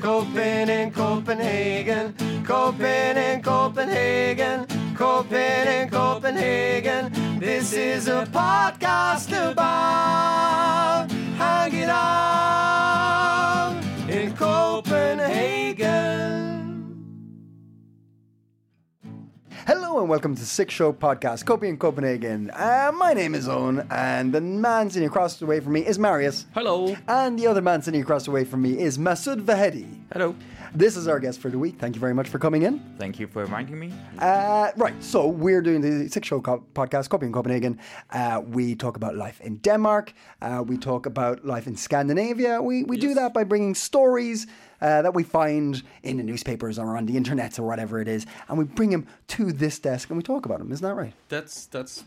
Copen in Copenhagen, Copen in Copenhagen, Copen in Copenhagen. This is a podcast about hanging out in Copenhagen. Hello and welcome to Six Show Podcast, Copy in Copenhagen. Uh, my name is Owen, and the man sitting across the way from me is Marius. Hello. And the other man sitting across the way from me is Masoud Vahedi. Hello. This is our guest for the week. Thank you very much for coming in. Thank you for reminding me. Uh, right, so we're doing the Six Show co- podcast, Copy in Copenhagen. Uh, we talk about life in Denmark. Uh, we talk about life in Scandinavia. We, we do that by bringing stories uh, that we find in the newspapers or on the internet or whatever it is, and we bring them to this desk and we talk about them. Isn't that right? That's that's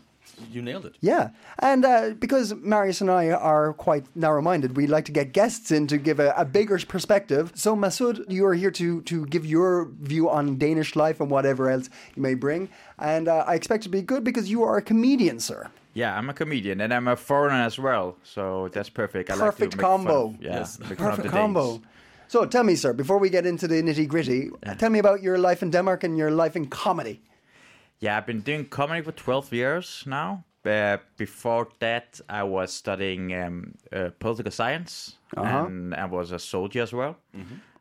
you nailed it. Yeah, and uh, because Marius and I are quite narrow-minded, we like to get guests in to give a, a bigger perspective. So Masoud, you are here to to give your view on Danish life and whatever else you may bring, and uh, I expect it to be good because you are a comedian, sir. Yeah, I'm a comedian and I'm a foreigner as well, so that's perfect. I Perfect like to make fun combo. of- yeah, Yes. make fun of Perfect the combo. Danes. So tell me, sir, before we get into the nitty gritty, tell me about your life in Denmark and your life in comedy. Yeah, I've been doing comedy for 12 years now. Uh, before that, I was studying um, uh, political science, Uh-huh. and I was a soldier as well.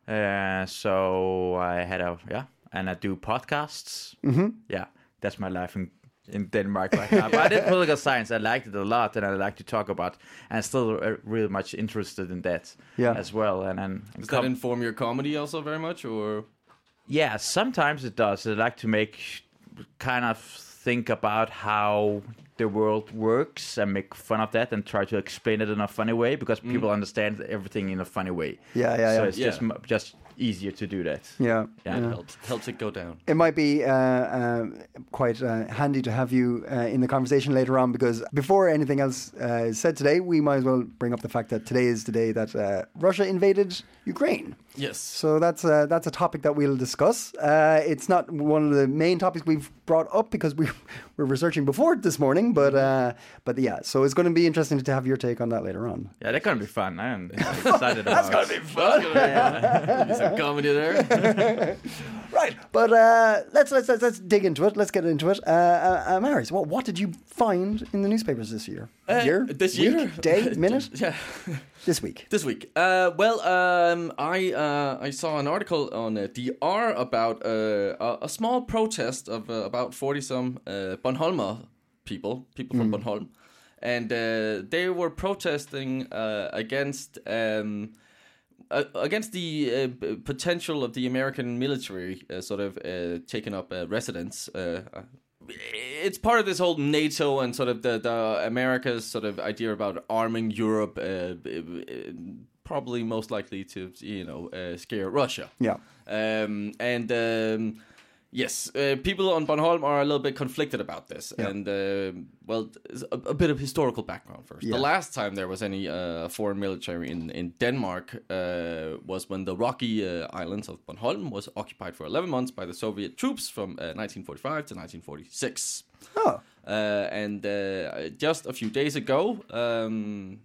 Uh, so I had a yeah, and I do podcasts. Mm-hmm. Yeah, that's my life in in Denmark right now. But I did political science. I liked it a lot, and I like to talk about. And I'm still uh, really much interested in that Yeah. as well. And and, and Does com- that inform your comedy also very much, or yeah, sometimes it does. I like to make kind of think about how the world works and make fun of that and try to explain it in a funny way because people understand everything in a funny way. Mm. Yeah, yeah, So yeah. it's just Yeah. mu- just easier to do that. Yeah, Yeah. it helps helps it go down? It might be uh, uh, quite uh, handy to have you uh, in the conversation later on because before anything else uh, is said today, we might as well bring up the fact that today is the day that uh, Russia invaded Ukraine. Yes. So that's uh, that's a topic that we'll discuss. Uh, it's not one of the main topics we've brought up because we were researching before this morning, but uh, but yeah. So it's going to be interesting to have your take on that later on. Yeah, that's gonna be fun. I'm excited about. That's gonna be Maybe some comedy there. Right, but uh, let's, let's let's let's dig into it. Let's get into it. Uh, uh, uh, Marius, what what did you find in the newspapers this year? year, this Week? year? day, minute, yeah. This week. This week, uh, well, um, I uh, I saw an article on uh, DR about uh, a, a small protest of uh, about forty some uh, Bornholmer people, people from Bornholm, and uh, they were protesting uh, against. Um, uh, against the uh, potential of the American military uh, sort of uh, taking up uh, residence. Uh, uh, it's part of this whole NATO and sort of the, the America's sort of idea about arming Europe, uh, b- probably most likely to you know uh, scare Russia. Yeah. Um, and um, yes, uh, people on Bornholm are a little bit conflicted about this. And uh, well, a, a bit of historical background first. Yeah. The last time there was any uh, foreign military in in Denmark uh, was when the rocky uh, islands of Bornholm was occupied for 11 months by the Soviet troops from uh, 1945 to 1946. Oh, Uh, and uh, just a few days ago, um,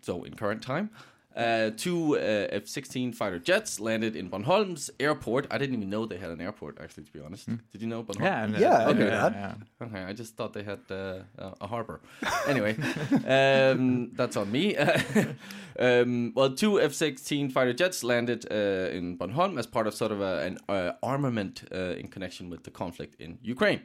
so in current time, uh, two uh, F-16 fighter jets landed in Bornholm's airport. I didn't even know they had an airport, actually, to be honest. Did you know Bornholm? Yeah, and, uh, Yeah, okay, knew that. yeah. Okay, I just thought they had uh, a- a harbor. anyway, um, that's on me. um, well, two F-16 fighter jets landed uh, in Bornholm as part of sort of a, an uh, armament uh, in connection with the conflict in Ukraine.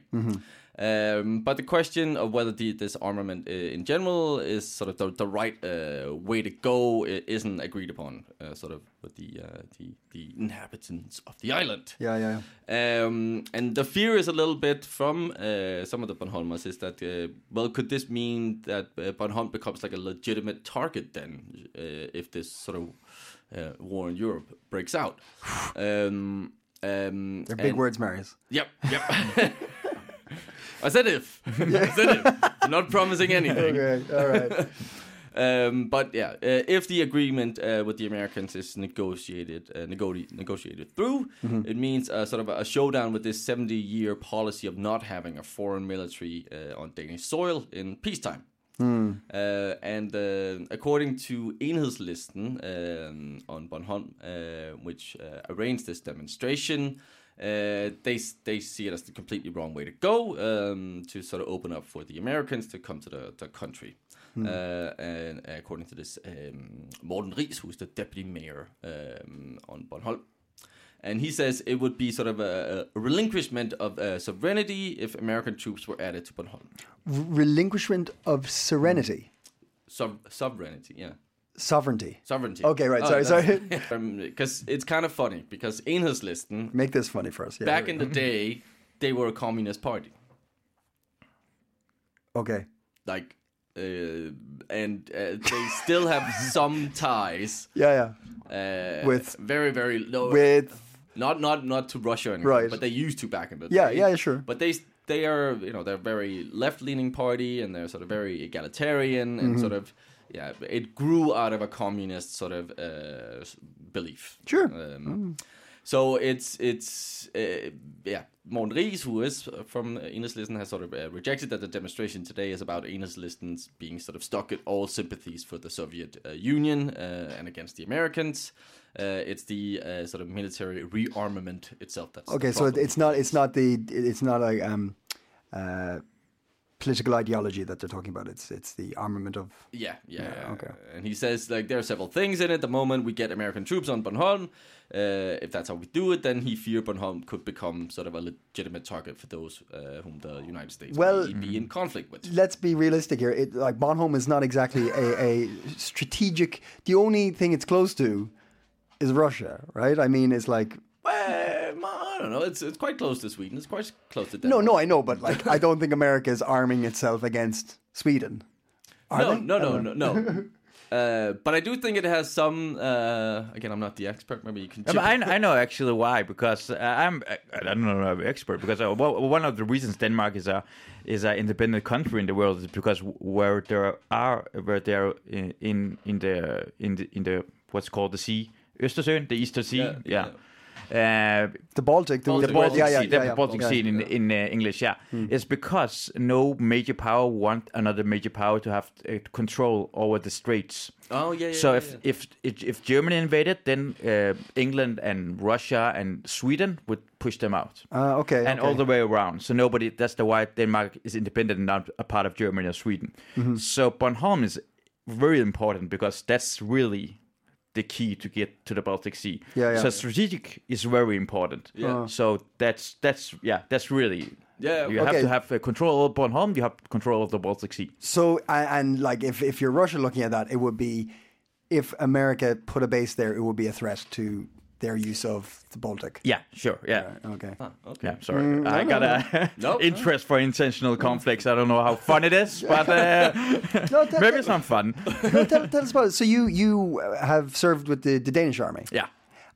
Um, but the question of whether the, this armament uh, in general is sort of the, the right uh, way to go isn't agreed upon, uh, sort of with the, uh, the the inhabitants of the island. yeah, yeah, yeah. Um, and the fear is a little bit from uh, some of the Bornholmers is that, uh, well, could this mean that uh, Bornholm becomes like a legitimate target then, uh, if this sort of uh, war in Europe breaks out. um, um, They're big and- words, Marius. Yep, yep. I said if. I said if. I'm not promising anything. Okay, all right. Um, but yeah, uh, if the agreement uh, with the Americans is negotiated uh, nego- negotiated through, it means sort of a showdown with this 70-year policy of not having a foreign military uh, on Danish soil in peacetime. Uh, and uh, according to Enhedslisten um, on Bornholm, uh, which uh, arranged this demonstration, uh, they they see it as the completely wrong way to go um, to sort of open up for the Americans to come to the, the country. Uh, and according to this, um, Morten Riis, who's the deputy mayor um, on Bornholm, and he says it would be sort of a, a relinquishment of uh, sovereignty if American troops were added to Bornholm. Relinquishment of serenity, Sov- sovereignty, yeah. Sovereignty. Sovereignty. Okay, right, sorry, sorry. Because it's kind of funny because Enhedslisten, Make this funny for us. Yeah, back in the day, they were a communist party. Okay. Like, uh, and uh, they still have some ties. Yeah, Uh, With- very, very low. With not not not to Russia or anything, Right. but they used to back in the Yeah, day. yeah, sure. But they they are you know they're very left leaning party and they're sort of very egalitarian and Mm-hmm. sort of yeah it grew out of a communist sort of uh, belief. Sure. Um, So it's it's uh, yeah. Morten Riis, who is from Enhedslisten, has sort of uh, rejected that the demonstration today is about Enhedslistens being sort of stuck at all sympathies for the Soviet uh, Union uh, and against the Americans. Uh, it's the uh, sort of military rearmament itself that's okay, so it's not it's not the it's not a um, uh, political ideology that they're talking about. It's it's the armament of. Yeah, yeah, yeah. okay. And he says like there are several things in it. The moment we get American troops on Bornholm, uh, if that's how we do it, then he feared Bornholm could become sort of a legitimate target for those uh, whom the United States Well- may be in conflict with. Let's be realistic here. It, like Bornholm is not exactly a, a strategic. The only thing it's close to is Russia, right? I mean, it's like Well, I don't know. It's it's quite close to Sweden. It's quite close to no, Denmark. no, no, I know, but like I don't think America is arming itself against Sweden. Are no, they? no, I no, no, no. Uh, but I do think it has some. Uh, again, I'm not the expert. Maybe you can. Yeah, but. I, I know actually why because uh, I'm I don't know I'm an expert because uh, well, one of the reasons Denmark is a is an independent country in the world is because where there are where they're in in, in the in the in the what's called the sea Østersøen the Eastern Sea Yeah, yeah. Uh, The Baltic, the, Baltic. the Baltic yeah, yeah, Sea, yeah, the yeah. Baltic yeah. Sea in, in uh, English, yeah, it's because no major power want another major power to have uh, control over the straits. Oh yeah, yeah. So yeah, if, yeah. if if if Germany invaded, then uh, England and Russia and Sweden would push them out, Uh, okay, and okay. all the way around. So nobody. That's the why Denmark is independent and not a part of Germany or Sweden. Mm-hmm. So Bornholm is very important because that's really the key to get to the Baltic Sea. Yeah, yeah. So strategic is very important. Yeah. Uh. So that's that's yeah that's really. Yeah, You have to have uh, control over Bornholm. You have control of the Baltic Sea. So and, and like if if you're Russia looking at that, it would be if America put a base there, it would be a threat to their use of the Baltic. Yeah, sure. Yeah. Okay. okay. Yeah, sorry. Mm, I got a No. interest for intentional conflicts. I don't know how fun it is, but uh, No, that- maybe it's not fun. no, tell, tell us about it. So you you have served with the, the Danish army, yeah,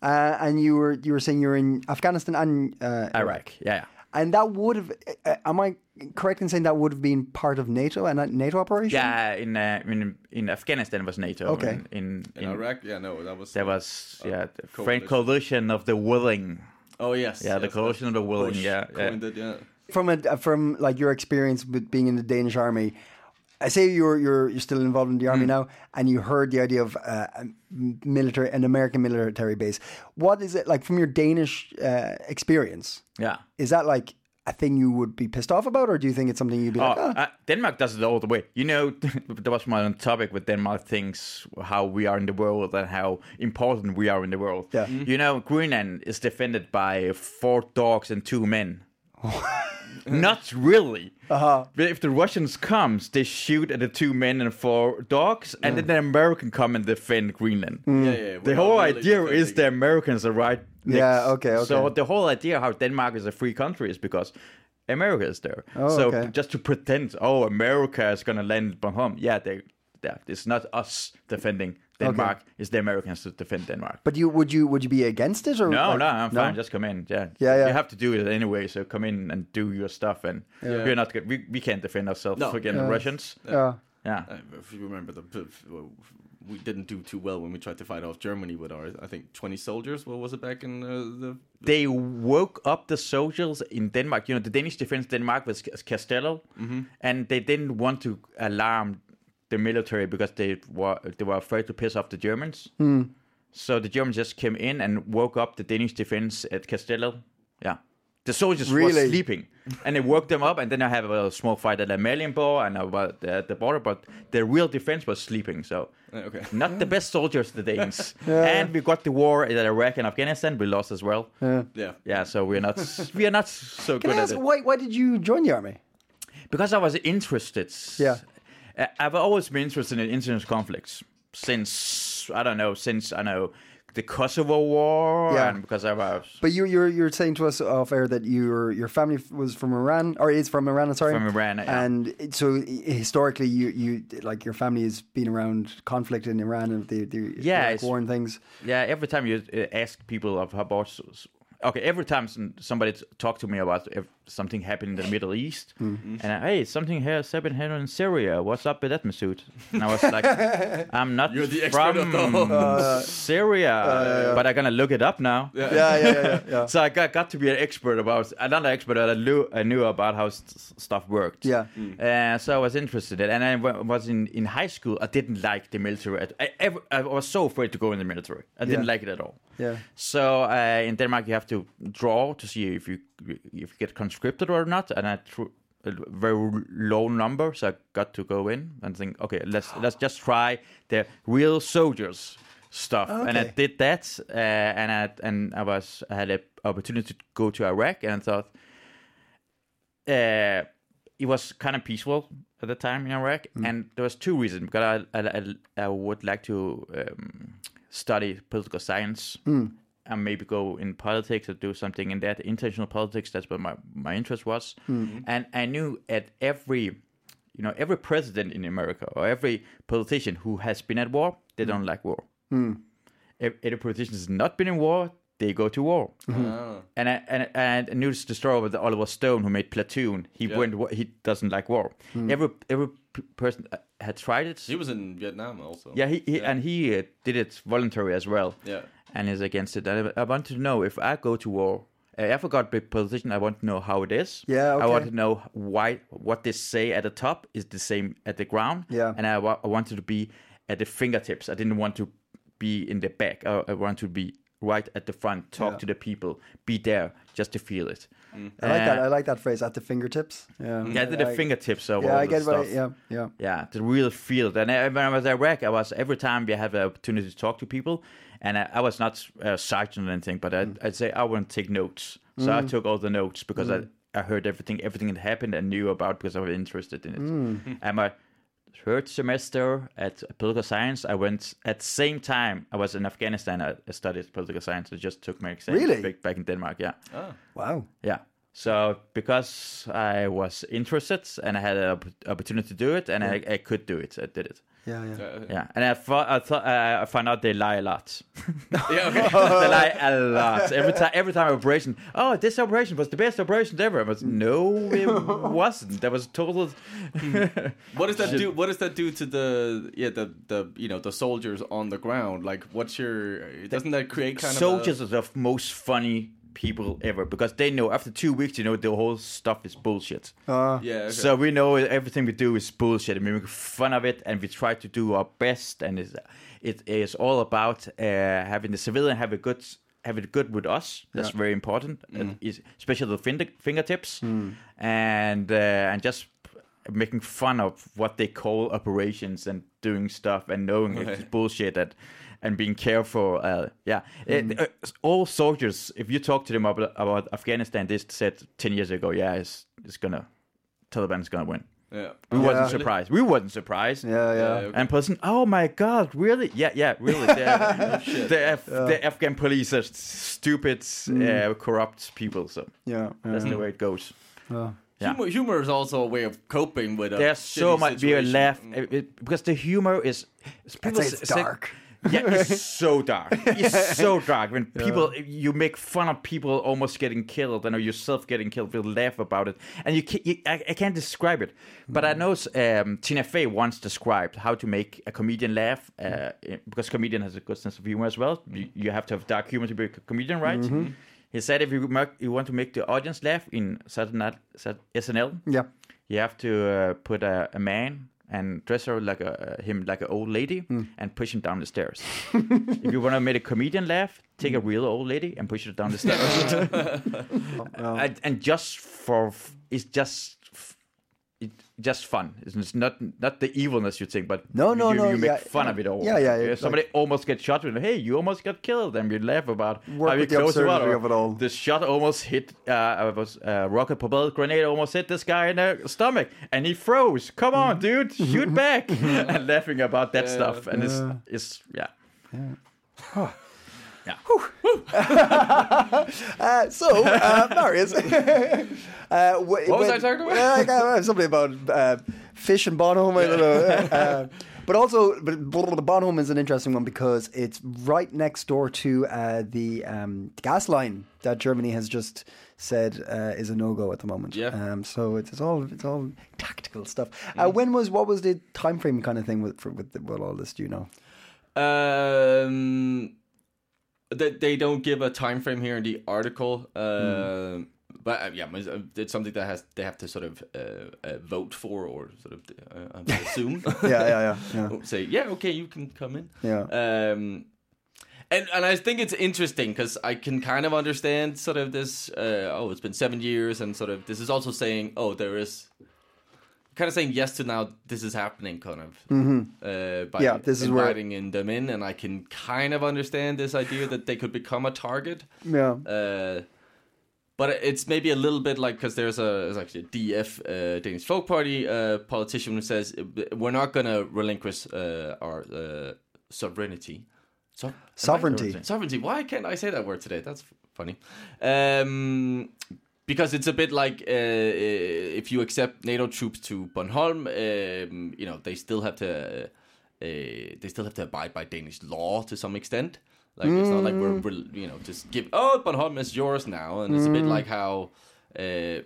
uh, and you were you were saying you were in Afghanistan and uh, Iraq. Yeah, yeah. And that would have. Uh, am I correct in saying that would have been part of NATO and a NATO operation? Yeah, in uh, in in Afghanistan was NATO. Okay. In in, In Iraq, yeah, no, that was there was yeah the Frank coalition. coalition of the willing. Oh yes, Yeah, the yes, coalition of the willing. Bush Yeah, yeah. it, yeah. From a from like your experience with being in the Danish army. I say you're you're you're still involved in the Mm. army now, and you heard the idea of uh, a military, an American military base. What is it like from your Danish uh, experience? Yeah. Is that like a thing you would be pissed off about, or do you think it's something you'd be like, Oh, ah, uh, Denmark does it all the way. You know, that was my own topic with Denmark thinks how we are in the world and how important we are in the world. Yeah. Mhm. You know, Greenland is defended by four dogs and two men. Not really. Uh-huh. But if the Russians comes, they shoot at the two men and four dogs, and then the American come and defend Greenland. Mm. Yeah, yeah. The whole really idea is the Americans are right. Next. Yeah, okay, okay. So the whole idea how Denmark is a free country is because America is there. Oh, so okay. just to pretend, oh, America is gonna land Bornholm. Yeah, they, yeah, it's not us defending Denmark is the Americans to defend Denmark. But you would you would you be against it or No, like- no, I'm fine. Just come in. Yeah, Yeah, yeah. You have to do it anyway, so come in and do your stuff. And we're not good. We, we can't defend ourselves No. against the Russians. Yeah. Yeah, if you remember, the we didn't do too well when we tried to fight off Germany with our, I think, 20 soldiers. What was it back in uh, the? they woke up the soldiers in Denmark. You know, the Danish defense Denmark was Castello, and they didn't want to alarm the military because they were they were afraid to piss off the Germans. So the Germans just came in and woke up the Danish defense at Castello. Yeah. The soldiers were sleeping, and they woke them up, and then I have a small fight at Amalienborg and about at the border. But the real defense was sleeping, so Uh, okay. not the best soldiers, the Danes. And we got the war in Iraq and Afghanistan. We lost as well. Yeah. Yeah, yeah so we're not we are not so Can good I at ask it why why did you join the army? because I was interested. Yeah. Uh, I've always been interested in international conflicts since I don't know since I know the Kosovo War Yeah. and because I was But you you're you're saying to us off air that your your family was from Iran or is from Iran. Sorry, From Iran, yeah. And so historically, you you like your family has been around conflict in Iran and the the Yeah, Iraq war and things. yeah. Every time you uh, ask people of about okay, every time somebody t- talk to me about if something happened in the Middle East, Mm-hmm. and I, hey, something here happened here in Syria. What's up with that, Masoud? And I was like, I'm not You're the expert from of the whole- Syria, but I'm gonna look it up now. Yeah, yeah, yeah, yeah. yeah. So I got, got to be an expert about another expert that I knew, I knew about how st- stuff worked. Yeah. Uh, so I was interested in it. And I w- was in, in high school. I didn't like the military. At, I, ever, I was so afraid to go in the military. I didn't Yeah. like it at all. Yeah. So uh, in Denmark, you have to draw to see if you if you get conscripted or not. And I threw a very low number, so I got to go in and think, okay, let's let's just try the real soldiers stuff. And I did that, uh, and I and I was I had an opportunity to go to Iraq, and I thought uh, it was kind of peaceful at the time in Iraq, and there was two reasons because I I, I, I would like to um, study political science and maybe go in politics or do something in that international politics. That's what my my interest was, and I knew at every you know every president in America or every politician who has been at war, they don't like war. If every politician has not been in war, they go to war. Ah. And I, and and I knew the story with Oliver Stone who made Platoon. He Yeah. went. He doesn't like war. Every every person uh, had tried it. He was in Vietnam also. yeah, he, he and he uh, did it voluntary as well. Yeah. And is against it. And I, I want to know if I go to war. Uh, if I got big position, I want to know how it is. Yeah, I want to know why what they say at the top is the same at the ground. Yeah. and I, wa- I wanted to be at the fingertips. I didn't want to be in the back. I, I want to be right at the front, talk Yeah. to the people, be there just to feel it. I like that. Uh, I like that phrase at the fingertips. Yeah. yeah, the, the I- fingertips of Yeah, all I the get what. I, stuff. yeah, yeah. Yeah, the real field. And when I was at Iraq, I was every time we have an opportunity to talk to people, and I, I was not a sergeant or anything, but I'd, mm. I'd say I wouldn't take notes. So I mm. took all the notes because I, mm. I heard everything, everything that happened, and knew about because I was interested in it. And my third semester at political science, I went at the same time I was in Afghanistan. I, I studied political science. I just took my exam Really? back, back in Denmark. Yeah. Oh. Wow. Yeah. So because I was interested and I had an opportunity to do it and I, I could do it, I did it. Yeah, yeah. Uh, Yeah, and I thought I thought uh, I found out they lie a lot. yeah. Okay. they lie a lot every time. Every time operation. Oh, this operation was the best operation ever. But no, it wasn't. That was total. What does that do? What does that do to the yeah the the you know the soldiers on the ground? Like, what's your? Doesn't that create kind of Soldiers of are the most funny people ever because they know after two weeks, you know, the whole stuff is bullshit. Uh, yeah. Okay. So we know everything we do is bullshit, and we make fun of it, and we try to do our best. And it's, it is all about uh, having the civilian have a good have it good with us. That's very important, and is- especially the finger, fingertips, and uh, and just making fun of what they call operations and doing stuff and knowing it's bullshit and and being careful. Uh, yeah, It- uh, all soldiers. If you talk to them about, about Afghanistan, they said ten years ago, yeah, it's it's gonna Taliban's gonna win. yeah. We Yeah. wasn't surprised. We wasn't surprised. yeah, yeah. Yeah, okay. And person, oh my god, really? Yeah, yeah, really. The, the, Af- the Afghan police are stupid, uh, corrupt people. So Yeah, that's yeah. the way it goes. Yeah. Yeah. Humor, humor is also a way of coping with a There's so much we situation. laugh it- it- because the humor is. is people say it's say- dark. Yeah, it's so dark. It's so dark when people you make fun of people almost getting killed and or yourself getting killed. You laugh about it, and you, can't, you I, I can't describe it. But I know um, Tina Fey once described how to make a comedian laugh uh, because comedian has a good sense of humor as well. You, you have to have dark humor to be a comedian, right? He said if you you want to make the audience laugh in Saturday Night Sat- SNL, Yeah. you have to uh, put a, a man and dress her like a uh, him like an old lady and push him down the stairs. if you want to make a comedian laugh, take a real old lady and push her down the stairs. and, and just for f- it's just f- it, just fun. It's it's not not the evilness you think, but No, no, you, no, You make yeah, fun yeah. of it all. Yeah, yeah, yeah it's somebody almost gets shot, with hey, you almost got killed, and we laugh about Work how you with the close water. of it all. The shot almost hit. Uh, was uh, rocket propelled grenade almost hit this guy in the stomach, and he froze. Come on, dude, shoot back! and laughing about that stuff, and it's it's yeah. Yeah. Uh, so, uh, Marius. uh, wh- What was when- I talking about? Uh, something about uh, fish and Bornholm. I don't know. Uh, but also, but Bornholm is an interesting one because it's right next door to uh, the um, gas line that Germany has just said uh, is a no go at the moment. Yeah. Um, so it's, it's all it's all tactical stuff. Uh, when was what was the time frame kind of thing with for, with, with all this? Do you know? Um, they, they don't give a time frame here in the article. Um, But uh, yeah, it's, uh, something that has they have to sort of uh, uh, vote for or sort of uh, assume. Yeah, yeah, yeah, yeah. Say yeah, okay, you can come in. Yeah. Um, and and I think it's interesting because I can kind of understand sort of this. Uh, oh, it's been seven years, and sort of this is also saying, oh, there is kind of saying yes to now. This is happening, kind of. Uh, by Mm-hmm. Yeah, this is where- inviting in them in, and I can kind of understand this idea that they could become a target. Yeah. Uh, but it's maybe a little bit like because there's a there's actually a DF uh, Danish Folk Party uh, politician who says we're not going to relinquish uh, our uh, sovereignty. So- Sovereignty. sovereignty. Why can't I say that word today? That's funny. Um, because it's a bit like uh, if you accept NATO troops to Bornholm, um, you know they still have to uh, they still have to abide by Danish law to some extent. Like it's not like we're, we're you know just give oh Bornholm is yours now, and it's a bit like how. Uh,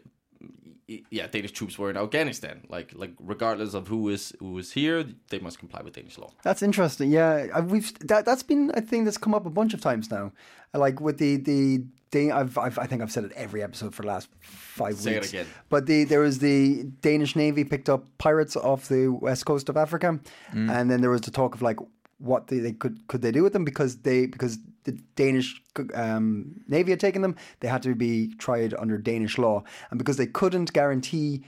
yeah, Danish troops were in Afghanistan. Like, like regardless of who is who is here, they must comply with Danish law. That's interesting. Yeah, we've that that's been a thing that's come up a bunch of times now. Like with the the Dan- I've, I've I think I've said it every episode for the last five Say it weeks. again. But the there was the Danish Navy picked up pirates off the west coast of Africa, mm. and then there was the talk of like what they, they could could they do with them because they because the Danish um, Navy had taken them, they had to be tried under Danish law, and because they couldn't guarantee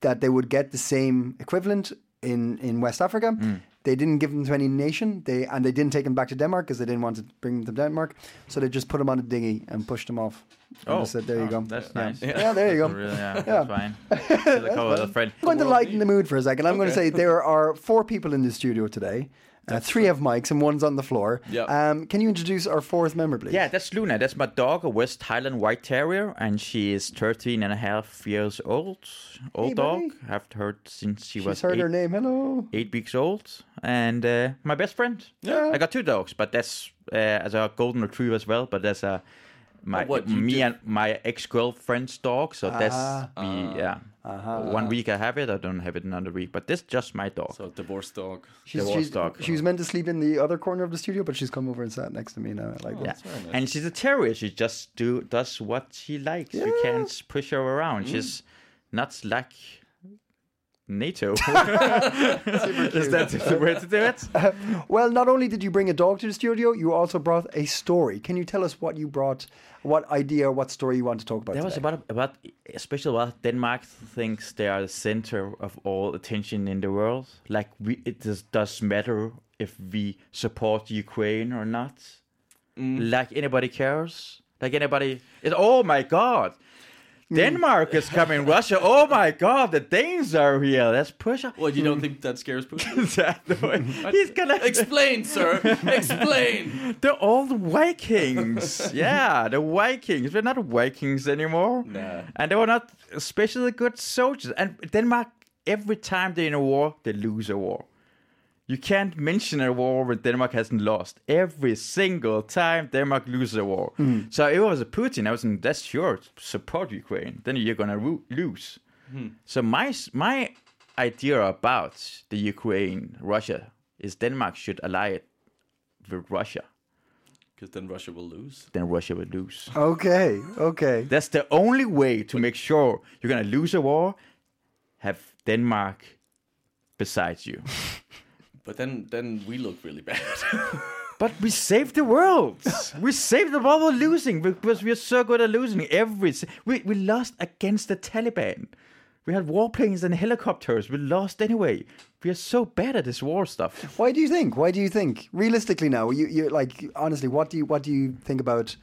that they would get the same equivalent in, in West Africa. They didn't give them to any nation. They and they didn't take them back to Denmark because they didn't want to bring them to Denmark. So they just put them on a dinghy and pushed them off. And Oh, said, "There you oh, go." That's yeah. nice. Yeah, there you go. Really, yeah, Yeah. that's fine. Couple friend. I'm going to lighten the mood for a second. I'm going to say there are four people in the studio today. Uh, three have mics and one's on the floor. Yeah. Um, can you introduce our fourth member, please? Yeah, that's Luna. That's my dog, a West Highland White Terrier, and she is 13 and a half years old. Old Hey, dog. buddy. I've heard since she She's was heard eight, her name. Hello. eight weeks old, and uh, my best friend. Yeah. I got two dogs, but that's uh, as a golden retriever as well. But that's a my what, me did- and my ex girlfriend's dog. So that's Ah. me. yeah. Uh-huh, One uh-huh. week I have it. I don't have it another week. But this just my dog. So divorced dog. She's, was she's, dog. she was meant to sleep in the other corner of the studio, but she's come over and sat next to me now. I like Yeah, that. and she's a terrier. She just do does what she likes. You can't push her around. Mm. She's not like NATO. Is that the way to do it? Well, not only did you bring a dog to the studio, you also brought a story. Can you tell us what you brought, what idea, what story you want to talk about? That was about about especially about Denmark thinks they are the center of all attention in the world. Like we, it does, does matter if we support Ukraine or not. Mm. Like anybody cares. Like anybody is. Oh my God. Denmark is coming. Russia. Oh my God, the Danes are here. Let's push. up. Well, you don't think that scares Putin? Exactly. He's gonna Explain, sir. Explain. They're all the Vikings. yeah, the Vikings. We're not Vikings anymore. Nah. And they were not especially good soldiers. And Denmark, every time they're in a war, they lose a war. You can't mention a war where Denmark hasn't lost. Every single time Denmark loses a war. Hmm. So if it was a Putin, I was in, that's sure, support Ukraine. Then you're gonna ro- lose. Hmm. So my my idea about the Ukraine Russia is Denmark should ally it with Russia. Because then Russia will lose. Then Russia will lose. Okay, okay. That's the only way to make sure you're gonna lose a war. Have Denmark besides you. But then then we look really bad. But we saved the world. we saved the world by losing because we are so good at losing every. We we lost against the Taliban. We had warplanes and helicopters. We lost anyway. We are so bad at this war stuff. Why do you think? Why do you think? Realistically, now, you you like honestly, what do you what do you think about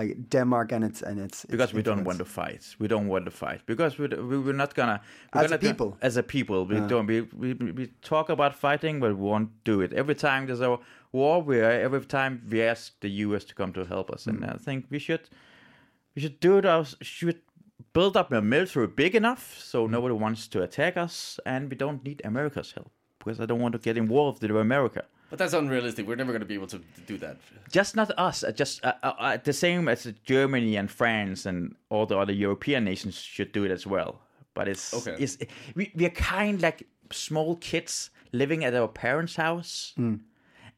like Denmark and its and its? Because we don't want to fight. We don't want to fight because we we we're not gonna. We're As a gonna do- people. as a people, we don't. We, we we talk about fighting, but we won't do it. Every time there's a war, we are, every time we ask the U.S. to come to help us, and mm. I think we should we should do it. Our, should build up a military big enough so mm. nobody wants to attack us, and we don't need America's help because I don't want to get involved with America. But that's unrealistic. We're never going to be able to do that. just not us. uh, Just uh, uh, uh, the same as Germany and France and all the other European nations should do it as well. But it's Okay. It's we we are kind like small kids living at our parents' house, and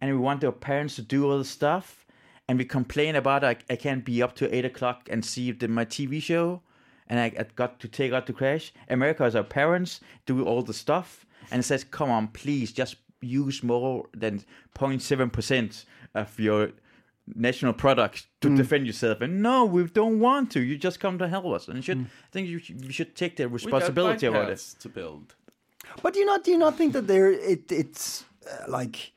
we want our parents to do all the stuff, and we complain about I, I can't be up to eight o'clock and see the, my TV show, and I, I got to take out to crash. America is our parents do all the stuff, and it says, "Come on, please, just use more than 0.7 percent of your." National product to defend yourself, and no, we don't want to. You just come to help us, and you should. I think you should, you should take the responsibility bike about it. to build. But do you not do you not think that there it it's uh, like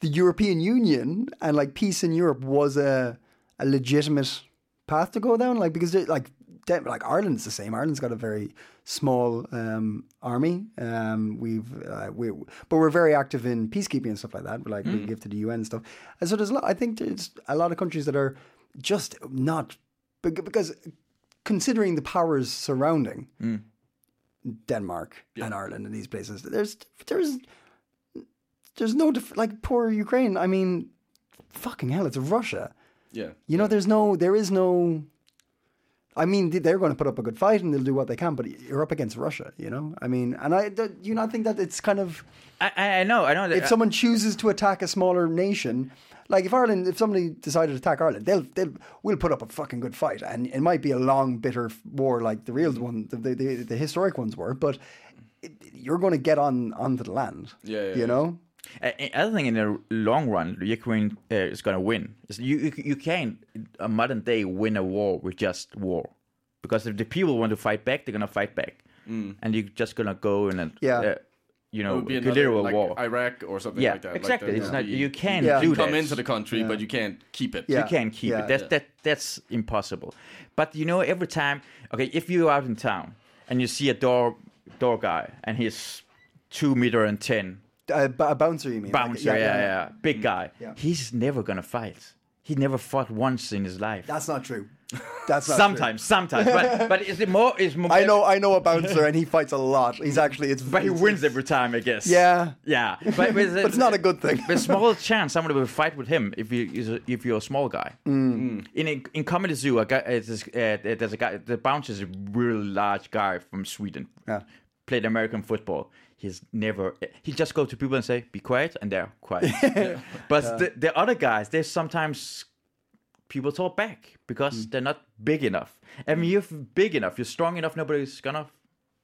the European Union and like peace in Europe was a a legitimate path to go down? Like because it, like De- like Ireland's the same. Ireland's got a very small um, army. Um, we've uh, we but we're very active in peacekeeping and stuff like that. Like we give to the UN and stuff. And so there's a lot, I think there's a lot of countries that are just not because considering the powers surrounding Denmark and Ireland and these places. There's there's there's no def- like poor Ukraine. I mean, fucking hell, it's Russia. Yeah. You know, there's no, there is no. I mean, they're going to put up a good fight and they'll do what they can, but you're up against Russia. You know, I mean, and I do you not think that it's kind of I, I I know, I know that. if uh, someone chooses to attack a smaller nation, like if Ireland, if somebody decided to attack Ireland, they'll they'll we'll put up a fucking good fight, and it might be a long, bitter war like the real one, the the, the historic ones were, but it, you're going to get on onto the land. Yeah, yeah, you yeah. know. Uh, other thing in the long run, Ukraine uh, is going to win. You, you you can't a modern day win a war with just war, because if the people want to fight back, they're going to fight back, and you're just going to go in and Yeah. uh, you know would be guerrilla another, like war. Iraq or something yeah, like that. exactly. Like it's the- not you can't Yeah. do you that. come into the country, but you can't keep it. Yeah. You can't keep Yeah. it. That's that that's impossible. But you know, every time, okay, if you're out in town and you see a door door guy and he's two meter and ten, A, b- a bouncer, you mean? Like, bouncer, yeah, yeah, yeah, big guy, Yeah. he's never gonna fight. He never fought once in his life. That's not true. That's not sometimes, sometimes, but but is it more? Is more? I know, I know a bouncer, and he fights a lot. He's actually, it's But he it's- wins every time, I guess. Yeah. yeah. But, but, But it's not a good thing. There's small chance somebody will fight with him if you if you're a small guy. Mm. In a, in comedy zoo, a guy uh, there's, uh, there's a guy. The bouncer is a really large guy from Sweden. Yeah. Played American football. He's never. He just go to people and say, "Be quiet," and they're quiet. But the, the other guys, they sometimes people talk back because Mm. they're not big enough. I mean, you're big enough, you're strong enough. Nobody's gonna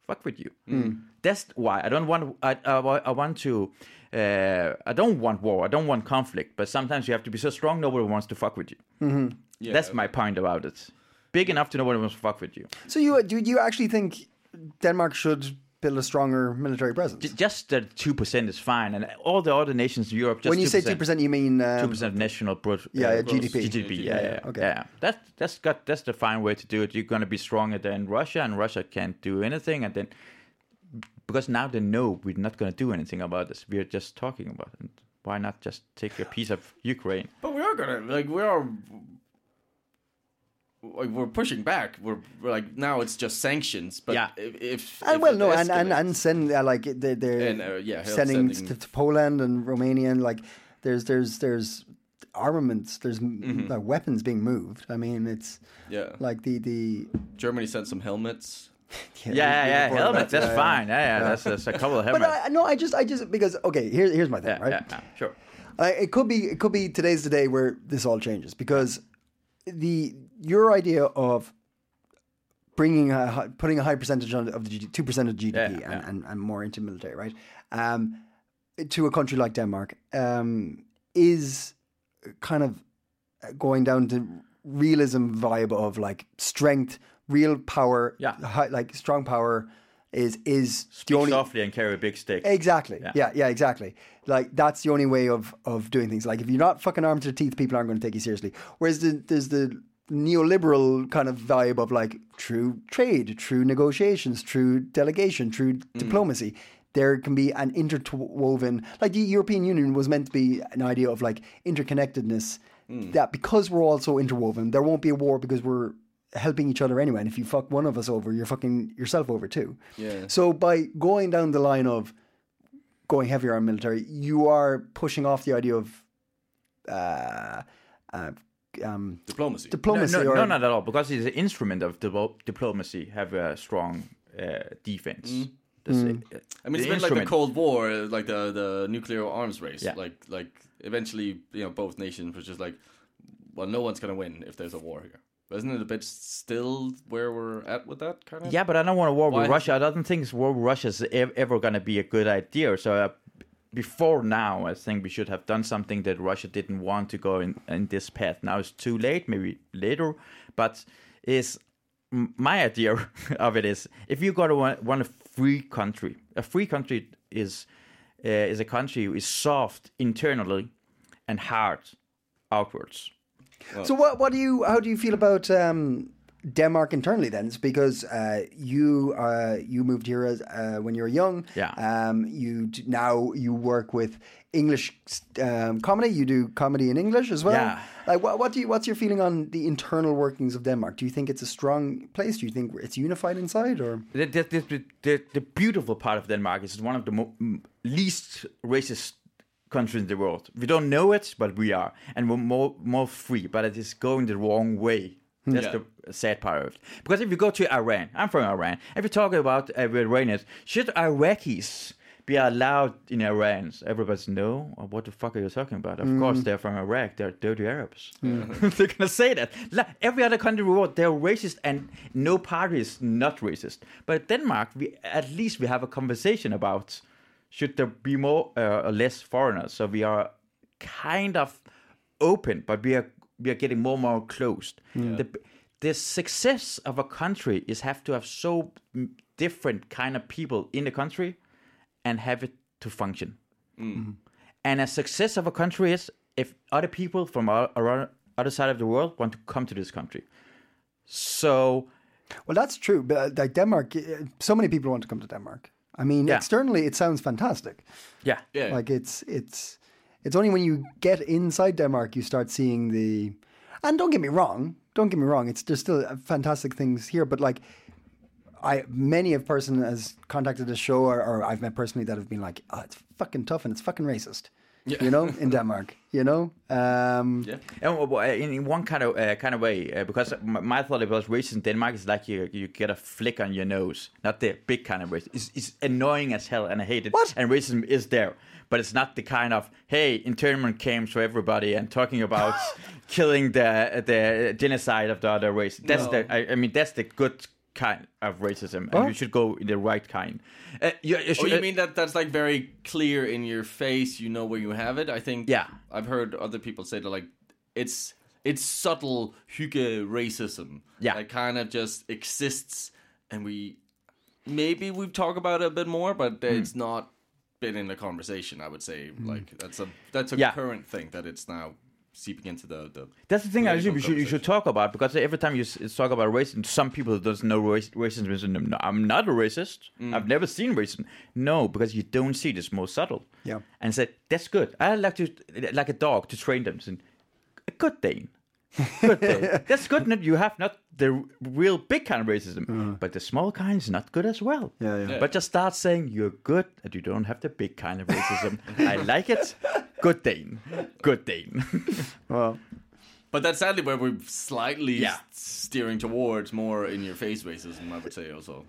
fuck with you. Mm. That's why I don't want. I I, I want to. Uh, I don't want war. I don't want conflict. But sometimes you have to be so strong. Nobody wants to fuck with you. Yeah. That's my point about it. Big enough to nobody wants to fuck with you. So you do you actually think Denmark should build a stronger military presence? J- Just that two percent is fine, and all the other nations in Europe. Just when you say two percent, you mean two um, percent national brut, Yeah, yeah, gross GDP. GDP. Yeah, yeah, Okay. okay. Yeah, that that's got that's the fine way to do it. You're gonna be stronger than Russia, and Russia can't do anything, and then because now they know we're not gonna do anything about this. We're just talking about it. Why not just take a piece of Ukraine? But we are gonna like we are. Like, we're pushing back. We're, we're like now it's just sanctions. But Yeah. if, if, And if well, it no, and and and send uh, like they're, they're And, uh, yeah, sending, sending- To, to Poland and Romania, and like there's there's there's armaments, there's mm like, weapons being moved. I mean, it's Mm-hmm. yeah, like the the Germany sent some helmets. Yeah, yeah, yeah. before Helmets, that, that's yeah, fine. Yeah, yeah. That's, that's a couple of helmets. But. I, no, I just I just because okay, here, here's my thing, yeah, right? yeah, yeah, sure. I, it could be it could be today's the day where this all changes because the your idea of bringing a putting a high percentage on of the two percent of GDP Yeah, and, yeah. And, and more into military, right? Um, to a country like Denmark um, is kind of going down to realism vibe of like strength, real power, Yeah. hi, like strong power is is Speak only softly and carry a big stick. Exactly. Yeah. Yeah. yeah, exactly. Like that's the only way of of doing things. Like if you're not fucking armed to the teeth, people aren't going to take you seriously. Whereas the, there's the neoliberal kind of vibe of like true trade, true negotiations, true delegation, true diplomacy. There can be an interwoven, like the European Union was meant to be an idea of like interconnectedness. That because we're all so interwoven, there won't be a war because we're helping each other anyway. And if you fuck one of us over, you're fucking yourself over too. Yeah. So by going down the line of going heavier on military, you are pushing off the idea of uh, uh, um, Diplomacy. Diplomacy. no, or, no, not at all. Because it's an instrument of diplo- diplomacy. Have a strong uh, defense. That's it. I mean, it's been like the. Cold War, uh, like the the nuclear arms race. Yeah. Like like eventually, you know, both nations were just like, well, no one's gonna win if there's a war here. But isn't it a bit still where we're at with that kind of? Yeah, but I don't want to war with Russia. I don't think war with Russia is ev- ever going to be a good idea. So uh, before now, I think we should have done something that Russia didn't want to go in, in this path. Now it's too late, maybe later. But is my idea of it is if you got to want a free country, a free country is uh, is a country who is soft internally and hard outwards. So what? What do you? How do you feel about um, Denmark internally? Then, it's because uh, you uh, you moved here as uh, when you were young. Yeah. Um, you d- now you work with English um, comedy. You do comedy in English as well. Yeah. Like what? What do you? What's your feeling on the internal workings of Denmark? Do you think it's a strong place? Do you think it's unified inside, or? The, the, the, the, the beautiful part of Denmark is it's one of the mo- least racist countries in the world. We don't know it, but we are, and we're more more free. But it is going the wrong way. That's Yeah. the sad part of it. Because if you go to Iran, I'm from Iran. If you talk about uh, Iranians, should Iraqis be allowed in Iran? Everybody's no. What the fuck are you talking about? Of course, they're from Iraq. They're dirty Arabs. they're gonna say that. La- Every other country in the world, they're racist, and no party is not racist. But Denmark, we at least we have a conversation about should there be more uh, or less foreigners. So we are kind of open, but we are we are getting more and more closed. The the success of a country is have to have so different kind of people in the country and have it to function. And a success of a country is if other people from around other side of the world want to come to this country. So Well, that's true. But uh, like Denmark, uh, so many people want to come to Denmark. I mean, Yeah. externally, it sounds fantastic. yeah, Yeah. Like it's it's it's only when you get inside Denmark you start seeing the. And don't get me wrong. Don't get me wrong. It's there's still uh, fantastic things here, but like. I many of person has contacted the show, or, or I've met personally that have been like, "Oh, it's fucking tough and it's fucking racist," you know, in Denmark, you know. Um, Yeah. And w- w- in, one kind of uh, kind of way, uh, because my, my thought about racism in Denmark is like you you get a flick on your nose, not the big kind of racism. It's, it's annoying as hell, and I hate it. What? And racism is there, but it's not the kind of hey internment camps for everybody and talking about killing the the genocide of the other race. That's No. the I, I mean that's the good kind of racism, and you should go in the right kind. Uh, you, you Oh, should, you mean that that's like very clear in your face? You know where you have it. I think. Yeah. I've heard other people say that like it's it's subtle hygge racism. Yeah. That kind of just exists, and we maybe we've talked about it a bit more, but Hmm. it's not been in the conversation. I would say like that's a that's a Yeah. current thing that it's now seeping into the the. That's the thing I political think we should you should talk about because every time you talk about racism, some people doesn't know race, racism. is. No, I'm not a racist. Mm. I've never seen racism. No, because you don't see this more subtle. Yeah. And said that's good. I like to like a dog to train them. Say, A good Dane Good day. That's good. Not you have not the real big kind of racism, uh-huh. but the small kind is not good as well. Yeah, yeah. But just start saying you're good and you don't have the big kind of racism. I like it. Good Dane. Good Dane. Well, But that's sadly where we're slightly Yeah. steering towards more in your face racism, I would say also.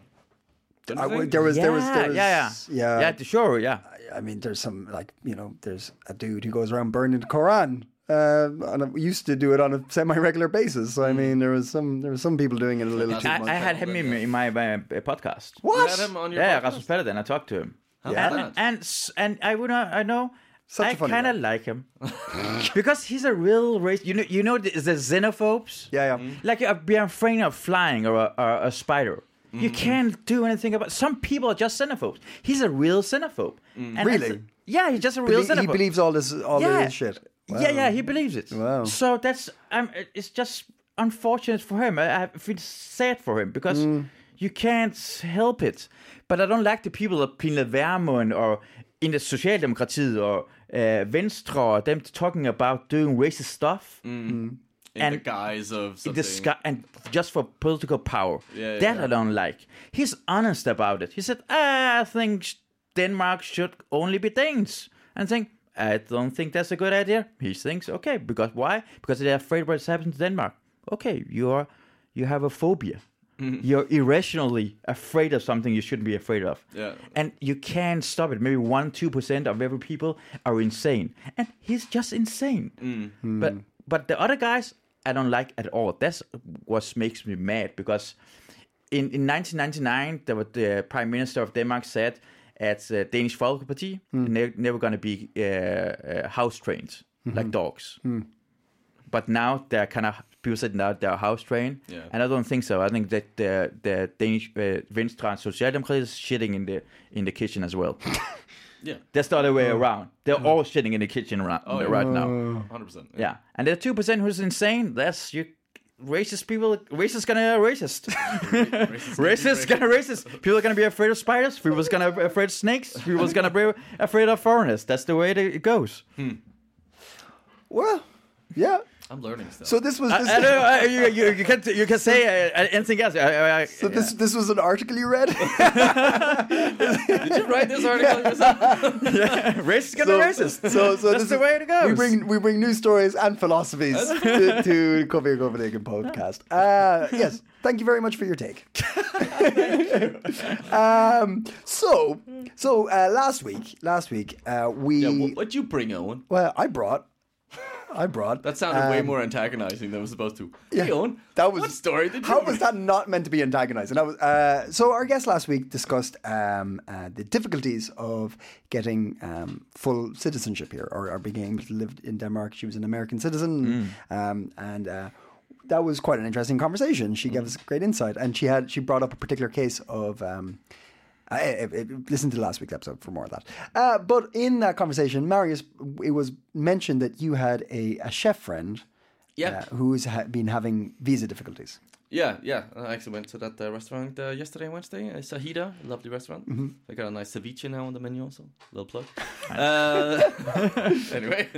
I, there was, there was, there was, yeah, yeah, yeah. yeah. the- Sure, yeah. I mean, there's some like you know, there's a dude who goes around burning the Quran. Uh, and I used to do it on a semi-regular basis. So I mean, there was some there was some people doing it a little too I, much. I had him in, in my, my uh, podcast. You what? had him on your Yeah, podcast? Rasmus Paludan. I talked to him. How and, and and I would not, I know Such a I funny kind of like him because he's a real race. You know, you know the, the xenophobes. Yeah, yeah. Mm-hmm. Like uh, be afraid of flying or a, or a spider. You Mm-hmm. can't do anything about. Some people are just xenophobes. He's a real xenophobe. Mm. And Really? Yeah, he's just a real Belie- he believes all this all yeah. this shit. Yeah, yeah, he believes it. Wow. So that's um, it's just unfortunate for him. I, I feel sad for him because Mm. you can't help it. But I don't like the people that Pernille Vermund or in the Social Socialdemokratiet or uh, Venstre or them talking about doing racist stuff. in and- the guise of In something. the sky, and just for political power. Yeah, that yeah. I don't like. He's honest about it. He said, ah, I think Denmark should only be Danes. And think, I don't think that's a good idea. He thinks, okay, because why? Because they're afraid what's happened to Denmark. Okay, you're you have a phobia. Mm-hmm. You're irrationally afraid of something you shouldn't be afraid of. Yeah. And you can't stop it. Maybe one, two percent of every people are insane. And he's just insane. Mm. But but the other guys I don't like at all. That's what makes me mad because in, in 1999 there was the prime minister of Denmark said at uh, Danish Folkeparti they're never going to be uh, uh, house trained like dogs. But now they're kind of people said now they're house trained, Yeah. and I don't think so. I think that the the Danish uh, Venstre and Socialdemokrati is shitting in the in the kitchen as well. Yeah. That's the other way around. They're all shitting in the kitchen right, Oh, yeah. right now. 100%. Yeah, and the two percent who's insane. That's you. Racist people. Racist gonna racist. racist gonna racist. People are gonna be afraid of spiders. People's gonna be afraid of snakes. People's gonna be afraid of foreigners. That's the way it goes. Well, yeah. I'm learning stuff. So this was I, this, I don't know, I- you, you, you can you can say uh, anything else. I, I, I, so this this was an article you read. Did you write this article yourself? racist gonna racist. So, so That's this the is- way it goes. We bring we bring new stories and philosophies to, to Coffee Copenhagen podcast. Uh, yes, thank you very much for your take. um, so so uh, last week, last week uh, we yeah, what, what'd you bring, Owen? well, I brought, I brought That sounded way um, more antagonizing than it was supposed to. yeah, Hey, Owen, that was what story How was that not meant to be antagonizing? Was uh, so. Our guest last week discussed um, uh, the difficulties of getting um, full citizenship here, or, or being able to live in Denmark. She was an American citizen, um, and uh, that was quite an interesting conversation. She gave us great insight, and she had she brought up a particular case of. I, I, listen to last week's episode for more of that. Uh, but in that conversation, Marius, it was mentioned that you had a, a chef friend Yeah. uh, who's ha- been having visa difficulties. Yeah, yeah. I actually went to that uh, restaurant uh, yesterday, Wednesday. Uh, Sahida, a lovely restaurant. Mm-hmm. They got a nice ceviche now on the menu, also. Little plug. uh, anyway,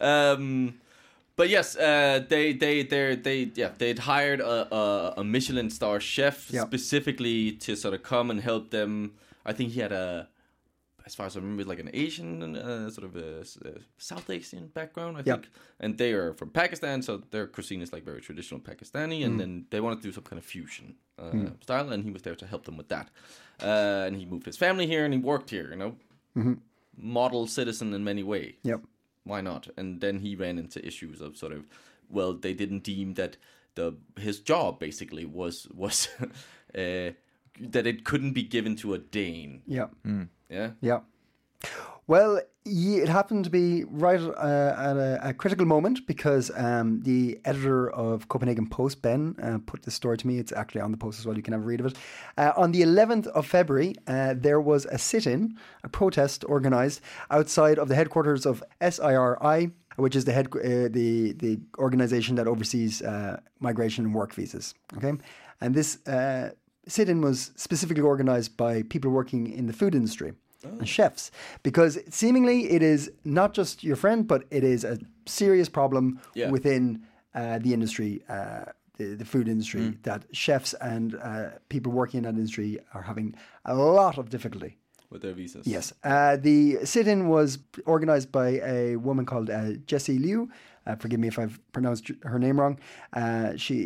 um, but yes, uh, they they they they yeah they'd hired a, a, a Michelin star chef Yeah. specifically to sort of come and help them. I think he had a. As far as I remember, like an Asian, uh, sort of a, a South Asian background, I Yeah. think, and they are from Pakistan, so their cuisine is like very traditional Pakistani, and then they wanted to do some kind of fusion uh, style, and he was there to help them with that. Uh, and he moved his family here, and he worked here, you know, model citizen in many ways. Yep. Why not? And then he ran into issues of sort of, well, they didn't deem that the his job basically was was uh, that it couldn't be given to a Dane. Yeah. Yeah. Yeah. Well, it happened to be right uh, at a, a critical moment because um, the editor of Copenhagen Post, Ben, uh, put this story to me. It's actually on the post as well. You can have a read of it. Uh, on the 11th of February, uh, there was a sit in, a protest organized outside of the headquarters of SIRI, which is the head, uh, the the organization that oversees uh, migration and work visas. Okay, and this uh, sit-in was specifically organized by people working in the food industry and chefs, because seemingly it is not just your friend, but it is a serious problem Yeah. within uh, the industry, uh, the, the food industry, that chefs and uh, people working in that industry are having a lot of difficulty. with their visas. Yes. Uh, the sit in was organized by a woman called uh, Jessie Liu. Uh, forgive me if I've pronounced her name wrong. Uh, she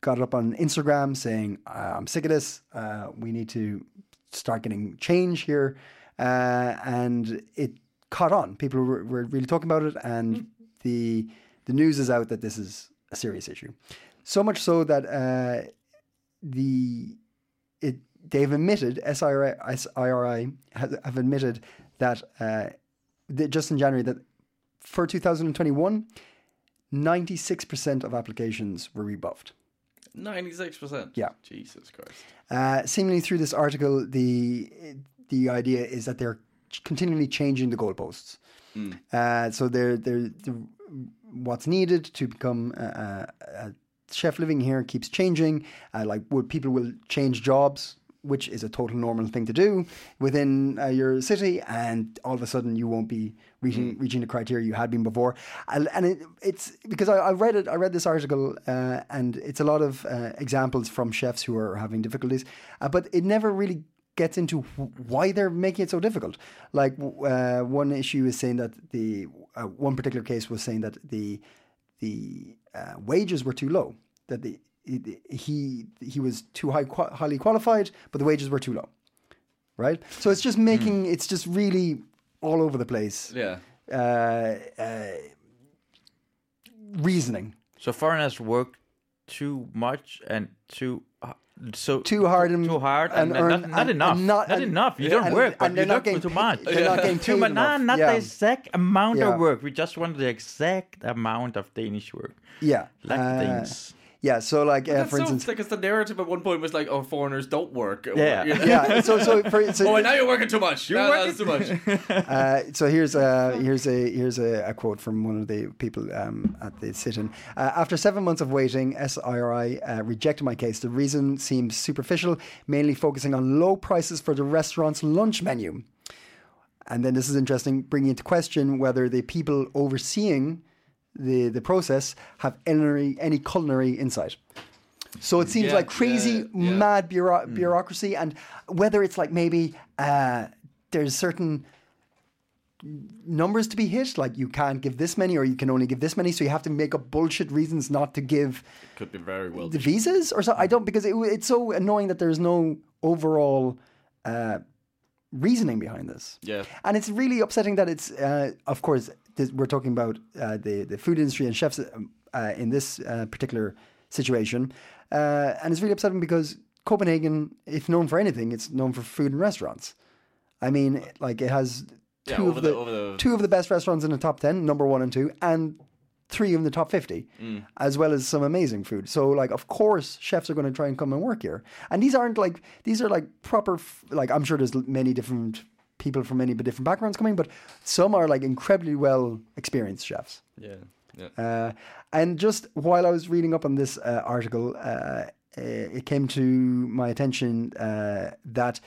got it up on Instagram saying, uh, I'm sick of this. Uh, we need to start getting change here. Uh, and it caught on. People were, were really talking about it. And the, the news is out that this is a serious issue. So much so that uh, the it they've admitted SIRI, SIRI have, have admitted that uh, that just in January that for 2021, 96% of applications were rebuffed. Ninety-six percent. Yeah. Jesus Christ. Uh, seemingly through this article, the the idea is that they're continually changing the goalposts. Uh, so they're, they're, they're what's needed to become a, a, chef living here keeps changing. Uh, like would people will change jobs, which is a total normal thing to do within uh, your city, and all of a sudden you won't be reaching reaching the criteria you had been before. And, and it, it's because I, I read it. I read this article, uh, and it's a lot of uh, examples from chefs who are having difficulties, uh, but it never really gets into why they're making it so difficult. Like uh, one issue is saying that the uh, one particular case was saying that the the uh, wages were too low. That the he he was too high highly qualified, but the wages were too low. Right. So it's just making it's just really all over the place. Yeah. Uh, uh, reasoning So foreigners work too much and too so too hard and too hard and, and earn- not, not and- enough. and not, and- enough. You don't work, but and you not getting too much. they're not getting too much. enough. Not Yeah. the exact amount Yeah. of work. We just want the exact amount of Danish work. yeah Like uh, things. Yeah. So like uh, for so instance, because the narrative at one point was like, "Oh, foreigners don't work." Yeah. You know? yeah. So so for so, Oh, now you're working too much. You're working- too much. Uh, so here's a here's a here's a, a quote from one of the people um, at the sit-in. Uh, After seven months of waiting, SIRI uh, rejected my case. The reason seems superficial, mainly focusing on low prices for the restaurant's lunch menu. And then this is interesting, bringing into question whether the people overseeing the the process have any any culinary insight. So it seems Yeah, like crazy, yeah, mad bureau- bureaucracy, and whether it's like maybe uh, there's certain numbers to be hit, like you can't give this many or you can only give this many, so you have to make up bullshit reasons not to give Could be very well. the visas or so. I don't because it, it's so annoying that there's no overall uh, reasoning behind this. Yeah. and it's really upsetting that it's. Uh, of course, this, we're talking about uh, the the food industry and chefs um, uh, in this uh, particular situation, uh, and it's really upsetting because Copenhagen, if known for anything, it's known for food and restaurants. I mean, like it has two over of the- the, the- two of the best restaurants in the top ten, number one and two, and three in the top 50, Mm. as well as some amazing food. So, like, of course, chefs are going to try and come and work here. And these aren't like, these are like proper, f- like, I'm sure there's many different people from many different backgrounds coming, but some are like incredibly well experienced chefs. Yeah. Yeah. Uh, and just while I was reading up on this uh, article, uh, uh, it came to my attention uh, that